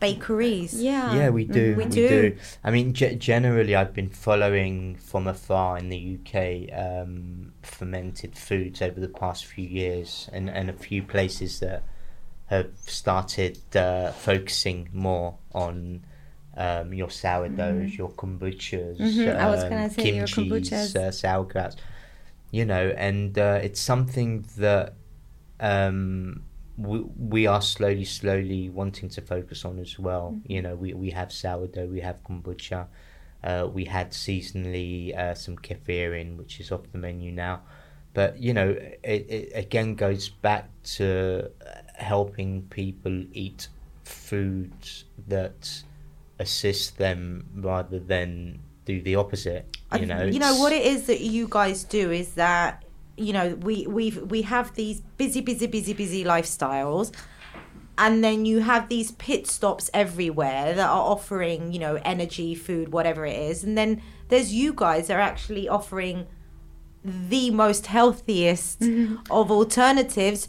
Speaker 1: bakeries?
Speaker 3: yeah
Speaker 2: Yeah, we do.
Speaker 1: we
Speaker 2: we,
Speaker 1: do.
Speaker 2: do. I mean, ge- generally, I've been following from afar in the UK um, fermented foods over the past few years, and, and a few places that have started uh, focusing more on um, your sourdoughs, your kombuchas,
Speaker 3: Mhm, I was
Speaker 2: um,
Speaker 3: gonna say your kombuchas.
Speaker 2: uh, sauerkrauts. You know, and uh, it's something that um, we, we are slowly, slowly wanting to focus on as well.
Speaker 3: Mm-hmm.
Speaker 2: You know, we, we have sourdough, we have kombucha, uh, we had seasonally uh, some kefirin, which is off the menu now. But you know, it, it again goes back to helping people eat foods that assist them rather than do the opposite. You know,
Speaker 1: you know what it is that you guys do is that you know we we we have these busy busy busy busy lifestyles and then you have these pit stops everywhere that are offering you know energy food whatever it is and then there's you guys that are actually offering the most healthiest
Speaker 3: Mm-hmm.
Speaker 1: of alternatives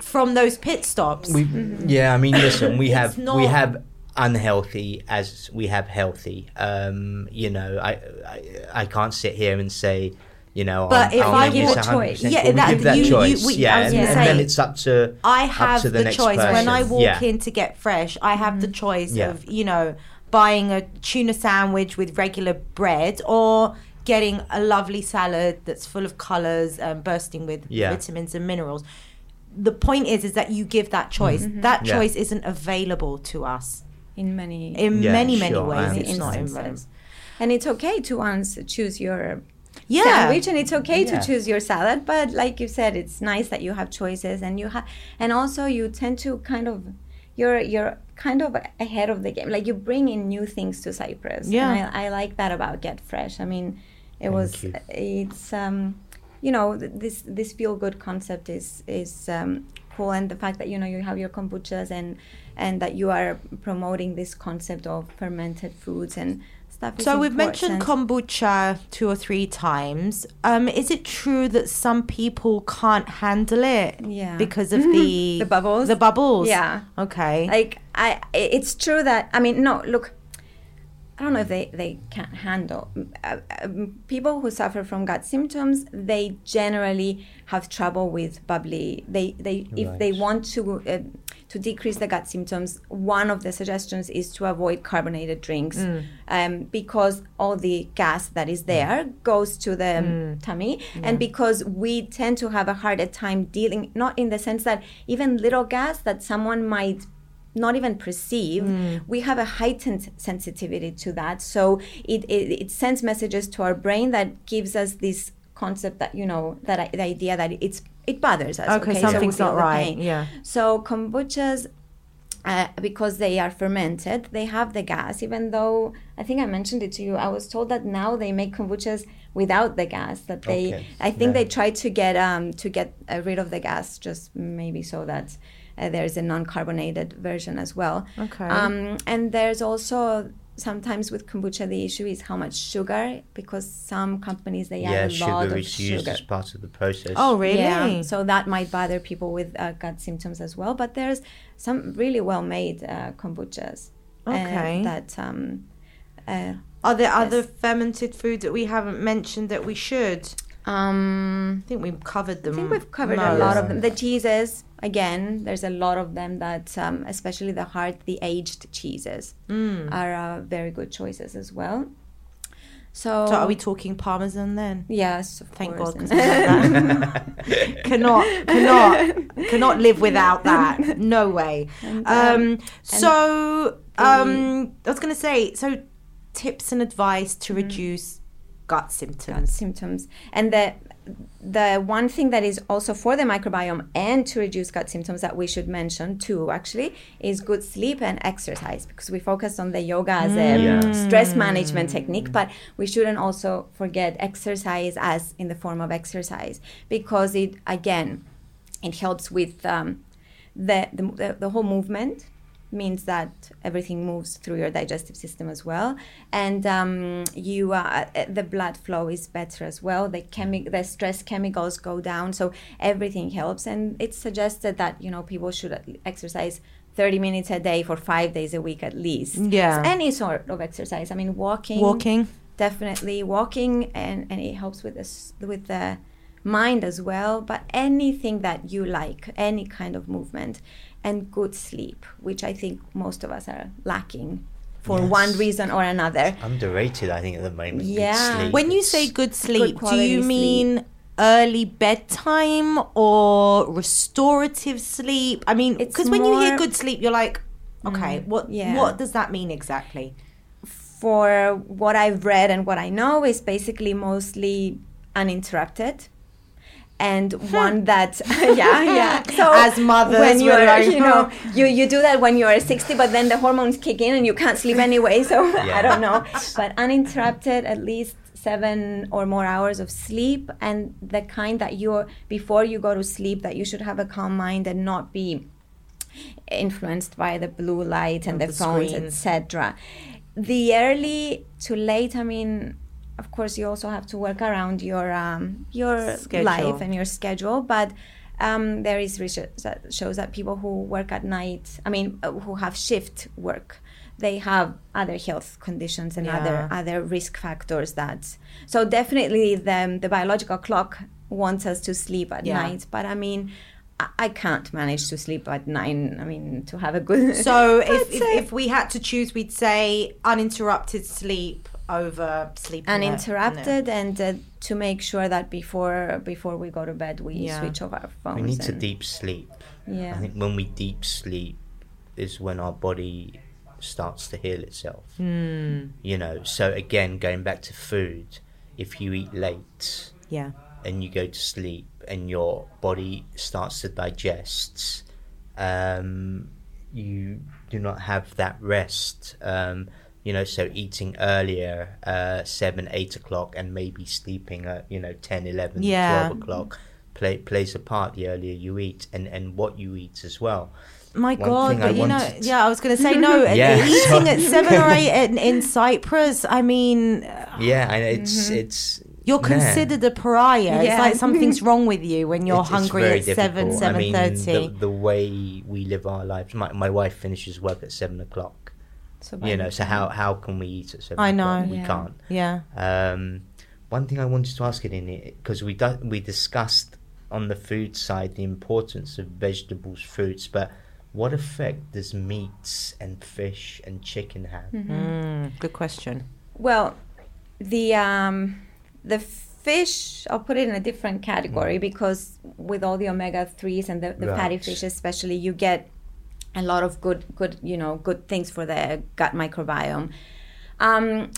Speaker 1: from those pit stops
Speaker 2: We, Yeah, I mean, listen, we
Speaker 1: It's
Speaker 2: have we have unhealthy as we have healthy. Um, you know, I, I I can't sit here and say, you know,
Speaker 1: But
Speaker 2: I'm,
Speaker 1: if
Speaker 2: I'll
Speaker 1: I give
Speaker 3: a choice-
Speaker 1: Yeah,
Speaker 2: Well, we
Speaker 1: that-
Speaker 2: give that
Speaker 1: you- you-
Speaker 2: choice,
Speaker 1: we-
Speaker 2: yeah, and, and then it's up to
Speaker 1: I have
Speaker 2: to the,
Speaker 1: the, choice when. I walk
Speaker 2: yeah.
Speaker 1: in to get fresh. I have the choice
Speaker 2: Yeah.
Speaker 1: of you know buying a tuna sandwich with regular bread or getting a lovely salad that's full of colors and bursting with
Speaker 2: Yeah.
Speaker 1: vitamins and minerals. The point is, is that you give that choice.
Speaker 3: Mm-hmm.
Speaker 1: That
Speaker 2: Yeah.
Speaker 1: choice isn't available to us
Speaker 3: in many
Speaker 1: in
Speaker 2: Yeah,
Speaker 1: many many
Speaker 2: sure, I
Speaker 1: ways. It's
Speaker 2: understand.
Speaker 1: not
Speaker 3: instances. and it's okay to once choose your
Speaker 1: Yeah.
Speaker 3: sandwich and it's okay
Speaker 2: Yeah.
Speaker 3: to choose your salad but like you said it's nice that you have choices and you have and also you tend to kind of you're you're kind of ahead of the game. Like you bring in new things to Cyprus.
Speaker 1: Yeah.
Speaker 3: And I, I like that about Get Fresh. I mean, it
Speaker 2: Thank
Speaker 3: was
Speaker 2: you.
Speaker 3: it's um, you know this this feel good concept is is um, cool, and the fact that you know you have your kombuchas and and that you are promoting this concept of fermented foods and stuff.
Speaker 1: So we've mentioned kombucha two or three times. Um, is it true that some people can't handle it?
Speaker 3: Yeah.
Speaker 1: Because of [laughs] the
Speaker 3: The bubbles?
Speaker 1: The bubbles.
Speaker 3: Yeah.
Speaker 1: Okay.
Speaker 3: like I, it's true that I mean, no, look, I don't know if they they can't handle uh, um, people who suffer from gut symptoms. They generally have trouble with bubbly. They they if they want to. Uh, to decrease the gut symptoms, one of the suggestions is to avoid carbonated drinks um, because all the gas that is there goes to the tummy. And because we tend to have a harder time dealing, not in the sense that even little gas that someone might not even perceive, we have a heightened sensitivity to that. So it, it, it sends messages to our brain that gives us this concept that, you know, that the idea that it's it bothers us.
Speaker 1: Okay,
Speaker 3: so we
Speaker 1: something's
Speaker 3: feel
Speaker 1: not right,
Speaker 3: pain.
Speaker 1: yeah.
Speaker 3: So kombuchas, uh, because they are fermented, they have the gas. Even though I think I mentioned it to you, I was told that now they make kombuchas without the gas. That they,
Speaker 2: Okay,
Speaker 3: I think
Speaker 2: yeah.
Speaker 3: they try to get um to get uh, rid of the gas, just maybe so that. Uh, there's a non-carbonated version as well.
Speaker 1: Okay.
Speaker 3: Um, and there's also sometimes with kombucha the issue is how much sugar because some companies they
Speaker 2: yeah,
Speaker 3: add a lot
Speaker 2: sugar
Speaker 3: of
Speaker 2: is used as part of the process.
Speaker 1: oh, really?
Speaker 3: Yeah, so that might bother people with uh, gut symptoms as well. But there's some really well-made uh, kombuchas. uh,
Speaker 1: Okay.
Speaker 3: that um, uh,
Speaker 1: Are there other fermented foods that we haven't mentioned that we should?
Speaker 3: Um,
Speaker 1: I think we've covered them.
Speaker 3: I think we've covered a lot of them. The cheeses, again, there's a lot of them that, um, especially the hard, the aged cheeses,
Speaker 1: Mm.
Speaker 3: are uh, very good choices as well. So,
Speaker 1: So are we talking parmesan then?
Speaker 3: Yes, of
Speaker 1: Thank
Speaker 3: course.
Speaker 1: God, 'cause I love that. [laughs] cannot, cannot, cannot live without that. No way. [laughs] Um, so, um, I was going to say, so tips and advice to reduce gut symptoms.
Speaker 3: symptoms and the the one thing that is also for the microbiome and to reduce gut symptoms that we should mention too actually is good sleep and exercise because we focused on the yoga as a
Speaker 2: Yeah.
Speaker 3: stress management technique but we shouldn't also forget exercise as in the form of exercise because it again it helps with um, the, the, the, the whole movement means that everything moves through your digestive system as well. And um, you uh, uh, the blood flow is better as well. The chemi- the stress chemicals go down so everything helps. And it's suggested that you know people should exercise 30 minutes a day for five days a week at least.
Speaker 1: Yeah.
Speaker 3: So any sort of exercise. I mean walking.
Speaker 1: Walking.
Speaker 3: definitely walking and, and it helps with this with the mind as well. But anything that you like any kind of movement and good sleep which i think most of us are lacking for
Speaker 2: Yes.
Speaker 3: one reason or another
Speaker 2: Underrated, I think, at the moment.
Speaker 3: Yeah.
Speaker 1: When you say good sleep, do
Speaker 3: quality
Speaker 1: you
Speaker 3: sleep.
Speaker 1: mean early bedtime or restorative sleep? I mean, because when you hear good sleep, you're like, mm, okay, what
Speaker 3: yeah.
Speaker 1: what does that mean exactly?
Speaker 3: for what i've read and what i know is basically mostly uninterrupted and one that [laughs] yeah yeah. [laughs] So
Speaker 1: As mothers,
Speaker 3: when
Speaker 1: we're
Speaker 3: you're
Speaker 1: like,
Speaker 3: you know [laughs] you you do that when you're 60 but then the hormones kick in and you can't sleep anyway so i don't know. But uninterrupted at least seven or more hours of sleep and the kind that you're before you go to sleep that you should have a calm mind and not be influenced by the blue light and the,
Speaker 1: the
Speaker 3: phones etc the early to late i mean of course you also have to work around your um, your
Speaker 1: Schedule.
Speaker 3: life and your schedule but um, there is research that shows that people who work at night i mean uh, who have shift work they have other health conditions and
Speaker 1: Yeah.
Speaker 3: other other risk factors that so definitely the the biological clock wants us to sleep at
Speaker 1: Yeah.
Speaker 3: night but i mean I- I can't manage to sleep at nine. I mean, to have a good.
Speaker 1: So [laughs] if, if, if we had to choose, we'd say uninterrupted sleep over sleep.
Speaker 3: uninterrupted and uh, to make sure that before before we go to bed we
Speaker 1: Yeah.
Speaker 3: switch off our phones
Speaker 2: We need to deep sleep.
Speaker 3: yeah
Speaker 2: I think when we deep sleep is when our body starts to heal itself.
Speaker 1: Hmm.
Speaker 2: You know, so again, going back to food, if you eat late
Speaker 1: Yeah.
Speaker 2: and you go to sleep and your body starts to digest, um, you do not have that rest. Um, you know, so eating earlier, uh, seven, eight o'clock, and maybe sleeping at you know 10, 11,
Speaker 1: Yeah.
Speaker 2: 12 o'clock play, plays a part. The earlier you eat, and and what you eat as well.
Speaker 1: My
Speaker 2: One
Speaker 1: God,
Speaker 2: thing I
Speaker 1: but you know,
Speaker 2: wanted-
Speaker 1: yeah, I was going to say no. [laughs]
Speaker 2: Yeah,
Speaker 1: eating
Speaker 2: sorry.
Speaker 1: at seven or eight [laughs] in, in Cyprus, I mean, [sighs]
Speaker 2: Yeah, and it's it's
Speaker 1: you're
Speaker 2: yeah.
Speaker 1: considered a pariah. It's like something's [laughs] wrong with you when you're
Speaker 2: It's- it's
Speaker 1: hungry
Speaker 2: very
Speaker 1: at seven,
Speaker 2: difficult.
Speaker 1: seven
Speaker 2: I mean,
Speaker 1: thirty.
Speaker 2: the, the way we live our lives. My my wife finishes work at seven o'clock.
Speaker 3: So
Speaker 2: You know, so how how can we eat at seven?
Speaker 1: I know.
Speaker 2: we
Speaker 3: Yeah.
Speaker 2: can't.
Speaker 1: Yeah,
Speaker 2: Um, one thing I wanted to ask it in it because we do, we discussed on the food side the importance of vegetables, fruits, but what effect does meats and fish and chicken have?
Speaker 1: mm, good question.
Speaker 3: Well, the um, the fish, I'll put it in a different category because with all the omega threes and the, the fatty fish, especially, you get a lot of good, good, you know, good things for the gut microbiome. Um,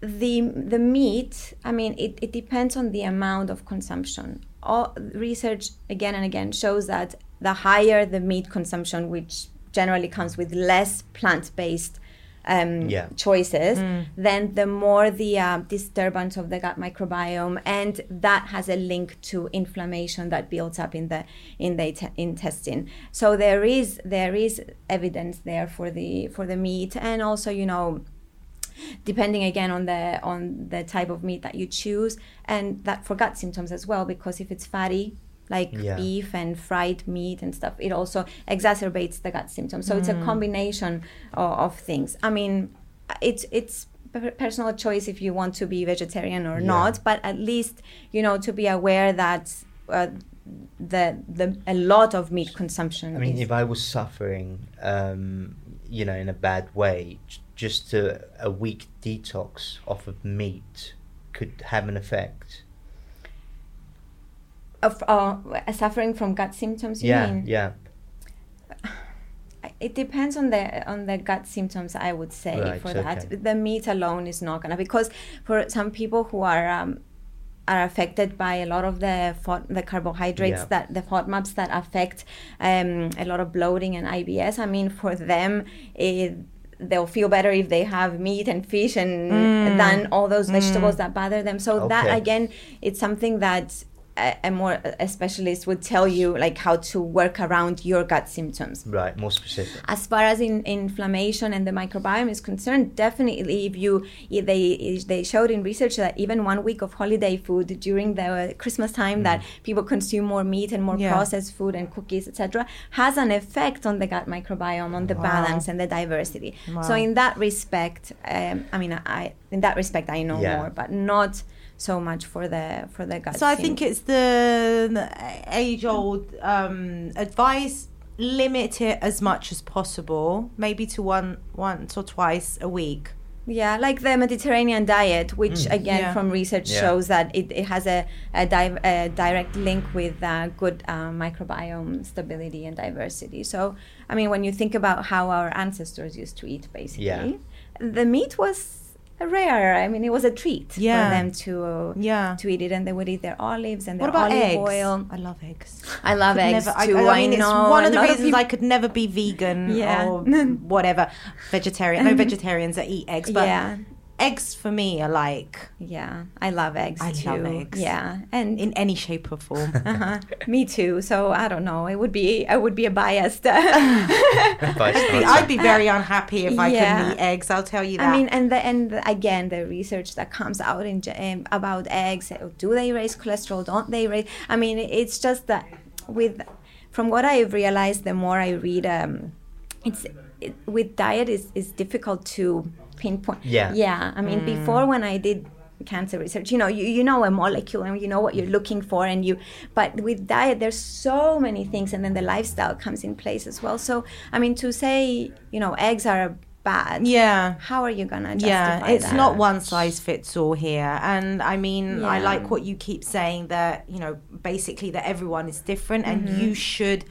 Speaker 3: the the meat, I mean, it, it depends on the amount of consumption. All research again and again shows that the higher the meat consumption, which generally comes with less plant based um,
Speaker 2: Yeah.
Speaker 3: choices, then the more the uh, disturbance of the gut microbiome, and that has a link to inflammation that builds up in the in the te- intestine. So there is there is evidence there for the for the meat, and also you know depending again on the on the type of meat that you choose and that for gut symptoms as well because if it's fatty like
Speaker 2: Yeah.
Speaker 3: beef and fried meat and stuff it also exacerbates the gut symptoms so it's a combination of, of things i mean it's it's personal choice if you want to be vegetarian or
Speaker 2: Yeah.
Speaker 3: not but at least you know to be aware that uh, the the a lot of meat consumption
Speaker 2: I mean,
Speaker 3: is,
Speaker 2: if I was suffering, um, you know, in a bad way, just a, a week detox off of meat could have an effect.
Speaker 3: Of uh, suffering from gut symptoms you
Speaker 2: yeah,
Speaker 3: mean
Speaker 2: yeah.
Speaker 3: it depends on the on the gut symptoms i would say
Speaker 2: Right,
Speaker 3: for that
Speaker 2: okay.
Speaker 3: the meat alone is not gonna because for some people who are um, are affected by a lot of the FOD, the carbohydrates
Speaker 2: Yeah.
Speaker 3: that the FODMAPs that affect um, a lot of bloating and IBS. I mean, for them, it, they'll feel better if they have meat and fish and than all those vegetables that bother them. So that again, it's something that a, a more a specialist would tell you like how to work around your gut symptoms.
Speaker 2: Right, more specific.
Speaker 3: As far as in, inflammation and the microbiome is concerned, definitely if you if they they showed in research that even one week of holiday food during the Christmas time that people consume more meat and more
Speaker 1: Yeah.
Speaker 3: processed food and cookies, etc., has an effect on the gut microbiome, on the balance and the diversity. So in that respect, um, I mean, I in that respect I know
Speaker 2: Yeah.
Speaker 3: more, but not so much for the for the gut.
Speaker 1: So I think it's the, the age-old um, advice: limit it as much as possible, maybe to one once or twice a week.
Speaker 3: Yeah, like the Mediterranean diet, which again
Speaker 1: Yeah.
Speaker 3: from research
Speaker 2: Yeah.
Speaker 3: shows that it, it has a, a, di- a direct link with uh, good uh, microbiome stability and diversity. So, I mean, when you think about how our ancestors used to eat, basically,
Speaker 2: Yeah.
Speaker 3: the meat was rare. I mean, it was a treat
Speaker 1: Yeah.
Speaker 3: for them to uh,
Speaker 1: Yeah.
Speaker 3: to eat it, and they would eat their olives and their
Speaker 1: What about
Speaker 3: olive
Speaker 1: eggs?
Speaker 3: oil.
Speaker 1: I love eggs.
Speaker 3: I love eggs
Speaker 1: never-
Speaker 3: too.
Speaker 1: I,
Speaker 3: I,
Speaker 1: mean,
Speaker 3: know
Speaker 1: it's one of the reasons
Speaker 3: people-
Speaker 1: I could never be vegan
Speaker 3: Yeah.
Speaker 1: or [laughs] whatever vegetarian. No [laughs] vegetarians that eat eggs, but
Speaker 3: yeah,
Speaker 1: eggs for me are like
Speaker 3: yeah, I love eggs
Speaker 1: I
Speaker 3: too.
Speaker 1: love eggs.
Speaker 3: Yeah, and
Speaker 1: in any shape or form. [laughs]
Speaker 3: uh-huh. me too. So I don't know. It would be I would be a biased. [laughs]
Speaker 2: Bystander.
Speaker 1: I'd be very unhappy if I
Speaker 3: Yeah.
Speaker 1: couldn't eat eggs. I'll tell you that.
Speaker 3: I mean, and the, and the- again, the research that comes out in, um, about eggs, uh, do they raise cholesterol? Don't they raise? I mean, it's just that with, from what I've realized, the more I read, um, it's it, with diet is is difficult to pinpoint.
Speaker 2: Yeah.
Speaker 3: Yeah. I mean, before when I did cancer research you know you, you know a molecule and you know what you're looking for and you but with diet there's so many things and then the lifestyle comes in place as well so i mean to say you know eggs are bad
Speaker 1: yeah.
Speaker 3: how are you gonna justify
Speaker 1: Yeah, it's
Speaker 3: that?
Speaker 1: not one size fits all here. And I mean, I like what you keep saying that, you know, basically that everyone is different and
Speaker 3: Mm-hmm.
Speaker 1: you should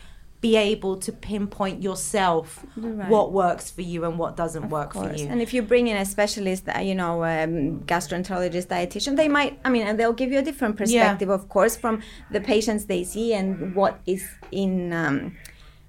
Speaker 1: be able to pinpoint yourself
Speaker 3: Right.
Speaker 1: what works for you and what doesn't work
Speaker 3: Of
Speaker 1: for you.
Speaker 3: And if you bring in a specialist, uh, you know, um, gastroenterologist, dietitian, they might, I mean, and they'll give you a different perspective, of course, from the patients they see and what is in, um,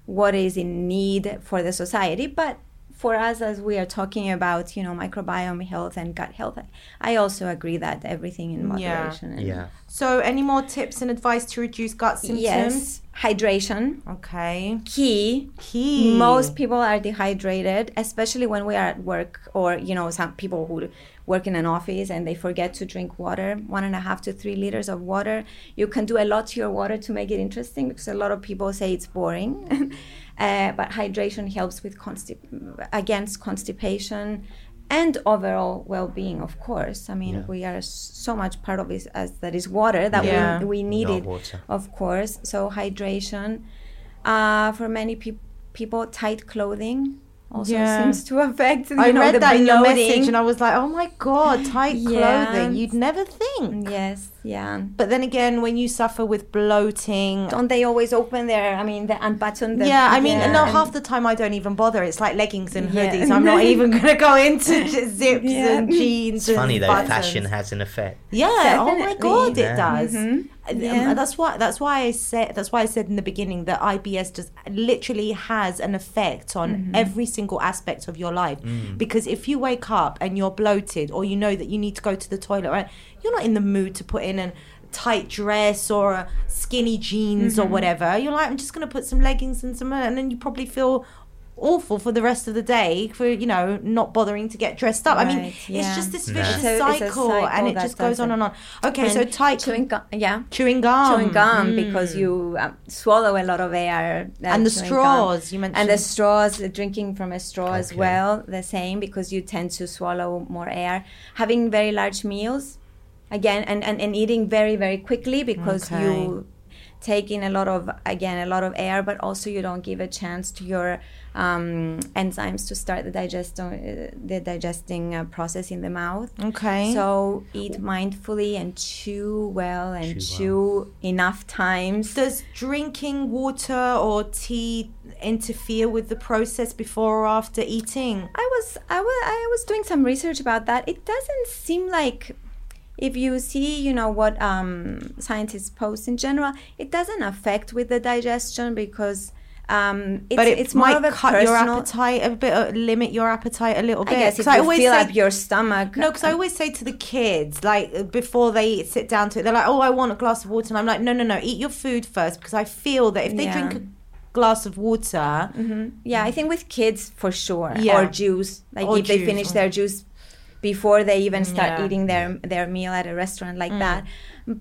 Speaker 3: what is in need for the society. But for us, as we are talking about, you know, microbiome health and gut health, I also agree that everything in
Speaker 1: Yeah.
Speaker 3: moderation. and-
Speaker 2: Yeah.
Speaker 1: So, any more tips and advice to reduce gut symptoms?
Speaker 3: Yes. Hydration.
Speaker 1: Okay.
Speaker 3: Key.
Speaker 1: Key.
Speaker 3: Most people are dehydrated, especially when we are at work, or you know, some people who work in an office and they forget to drink water. One and a half to three liters of water. You can do a lot to your water to make it interesting because a lot of people say it's boring. [laughs] uh, but hydration helps with constip- against constipation and overall well-being. Of course, I mean
Speaker 2: Yeah.
Speaker 3: we are so much part of it as that is water that
Speaker 1: Yeah.
Speaker 3: we we need it of course. So hydration. Uh, for many peop people, tight clothing also
Speaker 1: Yeah.
Speaker 3: seems to affect. You
Speaker 1: I
Speaker 3: know,
Speaker 1: read
Speaker 3: the
Speaker 1: that in your
Speaker 3: bloating.
Speaker 1: message and I was like, oh my God, [laughs] tight
Speaker 3: Yeah.
Speaker 1: clothing. You'd never think.
Speaker 3: Yes, yeah.
Speaker 1: But then again, when you suffer with bloating,
Speaker 3: Don't they always open their? I mean, the unbutton. The,
Speaker 1: yeah, I mean,
Speaker 3: yeah,
Speaker 1: no, half the time I don't even bother. It's like leggings and
Speaker 3: Yeah.
Speaker 1: hoodies. I'm not even [laughs] going to go into j- zips
Speaker 3: Yeah.
Speaker 1: and jeans.
Speaker 2: It's
Speaker 1: and
Speaker 2: funny though,
Speaker 1: buttons.
Speaker 2: fashion has an effect.
Speaker 1: Yeah. Oh my God,
Speaker 2: Yeah.
Speaker 1: it does.
Speaker 3: Mm-hmm.
Speaker 1: Um,
Speaker 3: Yeah.
Speaker 1: that's why. That's why I said. That's why I said in the beginning that IBS just literally has an effect on
Speaker 3: Mm-hmm.
Speaker 1: every single aspect of your life. Because if you wake up and you're bloated, or you know that you need to go to the toilet, right? You're not in the mood to put in a tight dress or a skinny jeans
Speaker 3: Mm-hmm.
Speaker 1: or whatever. You're like, I'm just gonna put some leggings and some, and then you probably feel awful for the rest of the day for you know not bothering to get dressed up. I mean,
Speaker 3: Right,
Speaker 1: it's just this
Speaker 2: No.
Speaker 1: vicious
Speaker 3: So it's a
Speaker 1: cycle,
Speaker 3: cycle
Speaker 1: and it just goes on and on. Okay, so tight
Speaker 3: chewing gum. Yeah.
Speaker 1: chewing gum,
Speaker 3: chewing gum
Speaker 1: Mm.
Speaker 3: because you um, swallow a lot of air. uh,
Speaker 1: and the
Speaker 3: chewing gum.
Speaker 1: straws you mentioned.
Speaker 3: And the straws, uh, drinking from a straw as well, the same because you tend to swallow more air. Having very large meals, again, and, and, and eating very, very quickly because
Speaker 1: Okay.
Speaker 3: you take in a lot of, again, a lot of air, but also you don't give a chance to your um, enzymes to start the, digest- uh, the digesting uh, process in the mouth.
Speaker 1: okay.
Speaker 3: So eat mindfully and chew well and
Speaker 2: Chew
Speaker 3: chew, enough times.
Speaker 1: does drinking water or tea interfere with the process before or after eating?
Speaker 3: I was I was I was doing some research about that. It doesn't seem like if you see, you know, what um, scientists post in general, it doesn't affect with the digestion because um, it's,
Speaker 1: but it
Speaker 3: it's more
Speaker 1: might
Speaker 3: of a
Speaker 1: cut
Speaker 3: personal.
Speaker 1: your appetite a bit, uh, limit your appetite a little bit.
Speaker 3: I guess if you
Speaker 1: always
Speaker 3: fill
Speaker 1: say-
Speaker 3: up your stomach.
Speaker 1: No, because I always say to the kids, like uh, before they sit down to it, they're like, "Oh, I want a glass of water," and I'm like, "No, no, no, eat your food first because I feel that if they
Speaker 3: Yeah.
Speaker 1: drink a glass of water,
Speaker 3: Mhm. Yeah, I think with kids for sure.
Speaker 1: Yeah.
Speaker 3: Or juice. Like
Speaker 1: Or
Speaker 3: if they finish their juice before they even start
Speaker 1: Yeah.
Speaker 3: eating their their meal at a restaurant like that.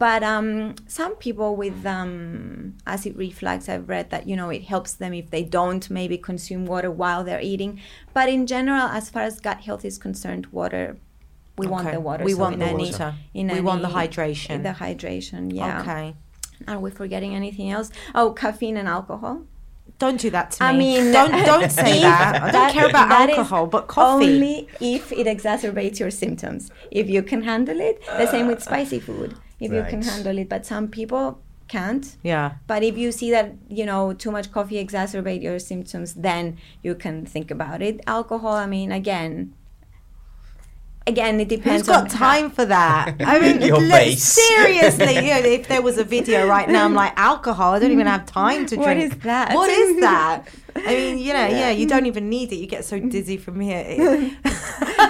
Speaker 3: But um, some people with um, acid reflux, I've read that you know it helps them if they don't maybe consume water while they're eating. But in general, as far as gut health is concerned, water. We want the water.
Speaker 1: We
Speaker 3: so
Speaker 1: want the
Speaker 3: any-
Speaker 1: water. We want the
Speaker 3: any-
Speaker 1: hydration.
Speaker 3: The hydration, yeah.
Speaker 1: okay,
Speaker 3: Are we forgetting anything else? Oh, caffeine and alcohol.
Speaker 1: Don't do that to me.
Speaker 3: I mean,
Speaker 1: don't don't say that. I don't care about alcohol, but coffee.
Speaker 3: Only if it exacerbates your symptoms. If you can handle it, the same with spicy food. If you can handle it, but some people can't.
Speaker 1: yeah.
Speaker 3: But if you see that you know too much coffee exacerbate your symptoms, then you can think about it. Alcohol, I mean, again. Again, it depends.
Speaker 1: Who's got
Speaker 3: on how-
Speaker 1: time for that? [laughs] I mean,
Speaker 2: Your
Speaker 1: li-
Speaker 2: face.
Speaker 1: seriously, you know, if there was a video right now, I'm like alcohol. I don't even have time to drink.
Speaker 3: What is that?
Speaker 1: What is that? I mean, you know, [laughs] yeah, you don't even need it. You get so dizzy from here. [laughs]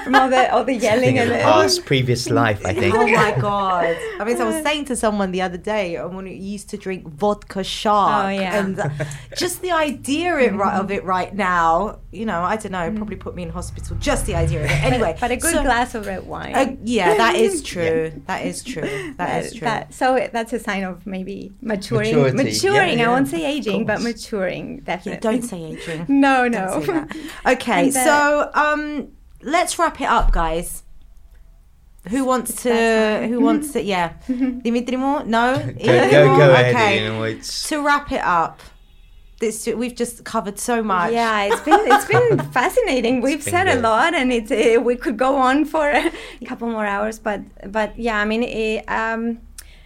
Speaker 3: From all the all the yelling
Speaker 2: of
Speaker 3: and the,
Speaker 2: past previous life, I think.
Speaker 1: oh my god! [laughs] I mean, so I was saying to someone the other day, I when we used to drink vodka shark,
Speaker 3: Oh, yeah.
Speaker 1: and uh, [laughs] just the idea it, right, of it right now, you know, I don't know, probably put me in hospital. Just the idea of it. Anyway,
Speaker 3: but a good
Speaker 1: so-
Speaker 3: glass of red wine.
Speaker 1: Uh, yeah, that is [laughs] true. That is true. that is true.
Speaker 3: That- so that's a sign of maybe maturing.
Speaker 2: Maturity,
Speaker 3: Maturing.
Speaker 2: yeah,
Speaker 3: I won't say aging, but
Speaker 2: course.
Speaker 3: maturing
Speaker 1: yeah,
Speaker 3: definitely.
Speaker 1: don't say aging.
Speaker 3: No,
Speaker 1: Don't
Speaker 3: no.
Speaker 1: say that. Okay,
Speaker 3: the-
Speaker 1: so um, let's wrap it up, guys. Who wants to? Who [laughs] wants to? Yeah, [laughs] Dimitri Moore? No.
Speaker 2: Go, go, go ahead.
Speaker 1: Okay. To wrap it up, this we've just covered so much.
Speaker 3: Yeah, it's been it's been [laughs] fascinating. We've
Speaker 2: been
Speaker 3: said a lot, and it's uh, we could go on for a couple more hours. But but yeah, I mean, it, um,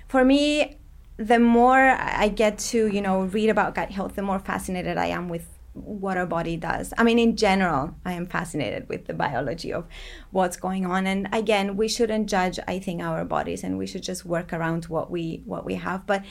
Speaker 3: for me, the more I get to you know read about gut health, the more fascinated I am with what our body does. I mean, in general, I am fascinated with the biology of what's going on. And again, we shouldn't judge, I think, our bodies, and we should just work around what we what we have. But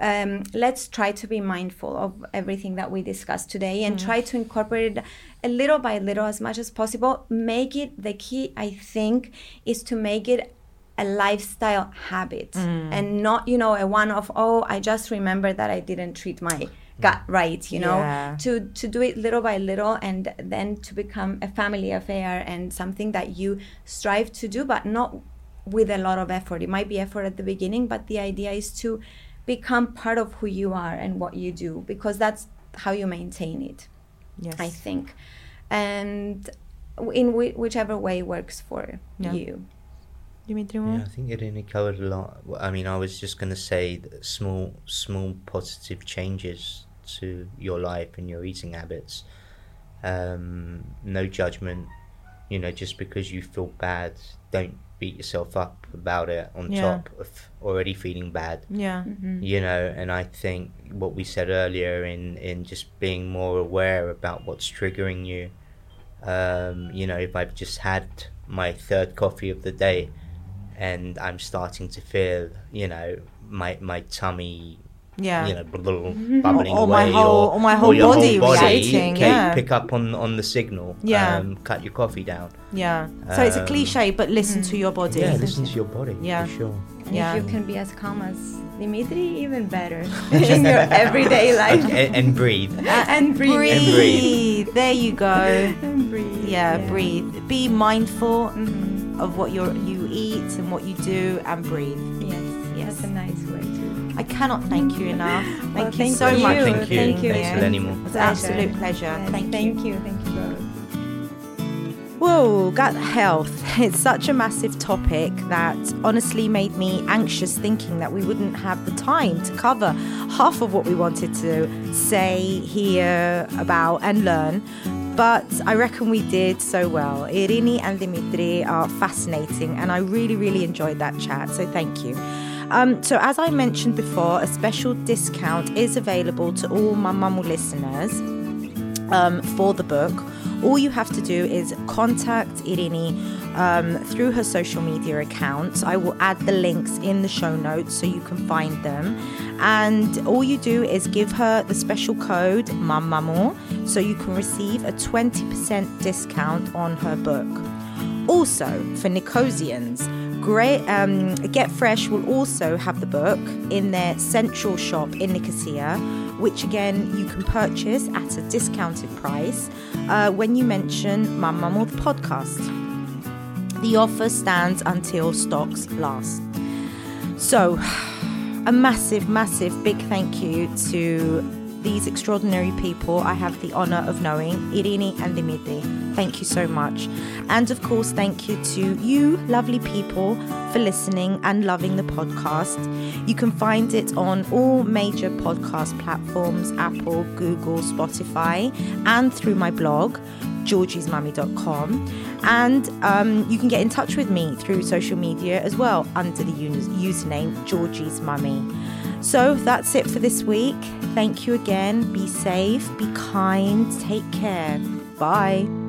Speaker 3: um, let's try to be mindful of everything that we discussed today, and try to incorporate it a little by little, as much as possible. Make it the key. I think is to make it a lifestyle habit and not you know a one of oh i just remember that i didn't treat my gut right you know
Speaker 1: Yeah.
Speaker 3: to to do it little by little and then to become a family affair and something that you strive to do but not with a lot of effort it might be effort at the beginning but the idea is to become part of who you are and what you do because that's how you maintain it
Speaker 1: Yes.
Speaker 3: i think and in whi whichever way works for
Speaker 1: Yeah.
Speaker 3: you
Speaker 1: Dimitri
Speaker 2: Yeah, I think Irini covered a lot. I mean, I was just going to say that small, small positive changes to your life and your eating habits. Um, no judgment. You know, just because you feel bad, don't beat yourself up about it. On
Speaker 1: Yeah.
Speaker 2: top of already feeling bad,
Speaker 1: Yeah.
Speaker 2: you know. And I think what we said earlier in in just being more aware about what's triggering you. Um, you know, if I've just had my third coffee of the day, and I'm starting to feel, you know, my my tummy,
Speaker 1: Yeah.
Speaker 2: you know, blah, blah, blah, bubbling
Speaker 1: Or- or my
Speaker 2: away,
Speaker 1: whole- or my whole
Speaker 2: your
Speaker 1: body reacting,
Speaker 2: okay,
Speaker 1: yeah.
Speaker 2: pick up on on the signal.
Speaker 1: Yeah.
Speaker 2: um, cut your coffee down.
Speaker 1: Yeah. So it's a
Speaker 2: Um,
Speaker 1: cliche, but listen to your body.
Speaker 2: Yeah, listen to your body.
Speaker 1: Yeah.
Speaker 2: for sure.
Speaker 3: And
Speaker 1: Yeah.
Speaker 3: if you can be as calm as Dimitri, even better [laughs] [laughs] in your everyday life.
Speaker 2: and, and breathe. [laughs]
Speaker 3: and breathe.
Speaker 1: Breathe.
Speaker 2: And breathe.
Speaker 1: There you go.
Speaker 3: And breathe.
Speaker 1: Yeah, breathe. Be mindful
Speaker 3: Mhm.
Speaker 1: of what you you eat and what you do, and breathe. I cannot thank you enough. Thank
Speaker 3: Well,
Speaker 1: you
Speaker 3: thank
Speaker 1: so
Speaker 3: you.
Speaker 1: much.
Speaker 2: Thank you.
Speaker 3: Thank you.
Speaker 2: Thanks,
Speaker 1: here.
Speaker 2: Eleni Moore.
Speaker 1: It's an absolute pleasure.
Speaker 3: Yes,
Speaker 1: Thank,
Speaker 3: thank
Speaker 1: you.
Speaker 3: Thank you. Thank you.
Speaker 1: Whoa, gut health. [laughs] It's such a massive topic that honestly made me anxious thinking that we wouldn't have the time to cover half of what we wanted to say, hear about, and learn. But I reckon we did so well. Irini and Dimitri are fascinating, and I really, really enjoyed that chat. So thank you. Um, so, as I mentioned before, a special discount is available to all Mamamu listeners um, for the book. All you have to do is contact Irini um, through her social media accounts. I will add the links in the show notes so you can find them. And all you do is give her the special code MAMAMO so you can receive a 20% discount on her book. Also, for Nicosians, Great, um, Get Fresh will also have the book in their central shop in Nicosia, which again you can purchase at a discounted price uh, when you mention Mamma or the podcast. The offer stands until stocks last. So, [sighs] a massive, massive big thank you to these extraordinary people I have the honor of knowing, Irini and Dimitri. Thank you so much. And of course, thank you to you, lovely people, for listening and loving the podcast. You can find it on all major podcast platforms Apple, Google, Spotify, and through my blog, georgiesmummy.com. And um, you can get in touch with me through social media as well under the username Georgie's Mummy. So that's it for this week. Thank you again. Be safe, be kind, take care. Bye.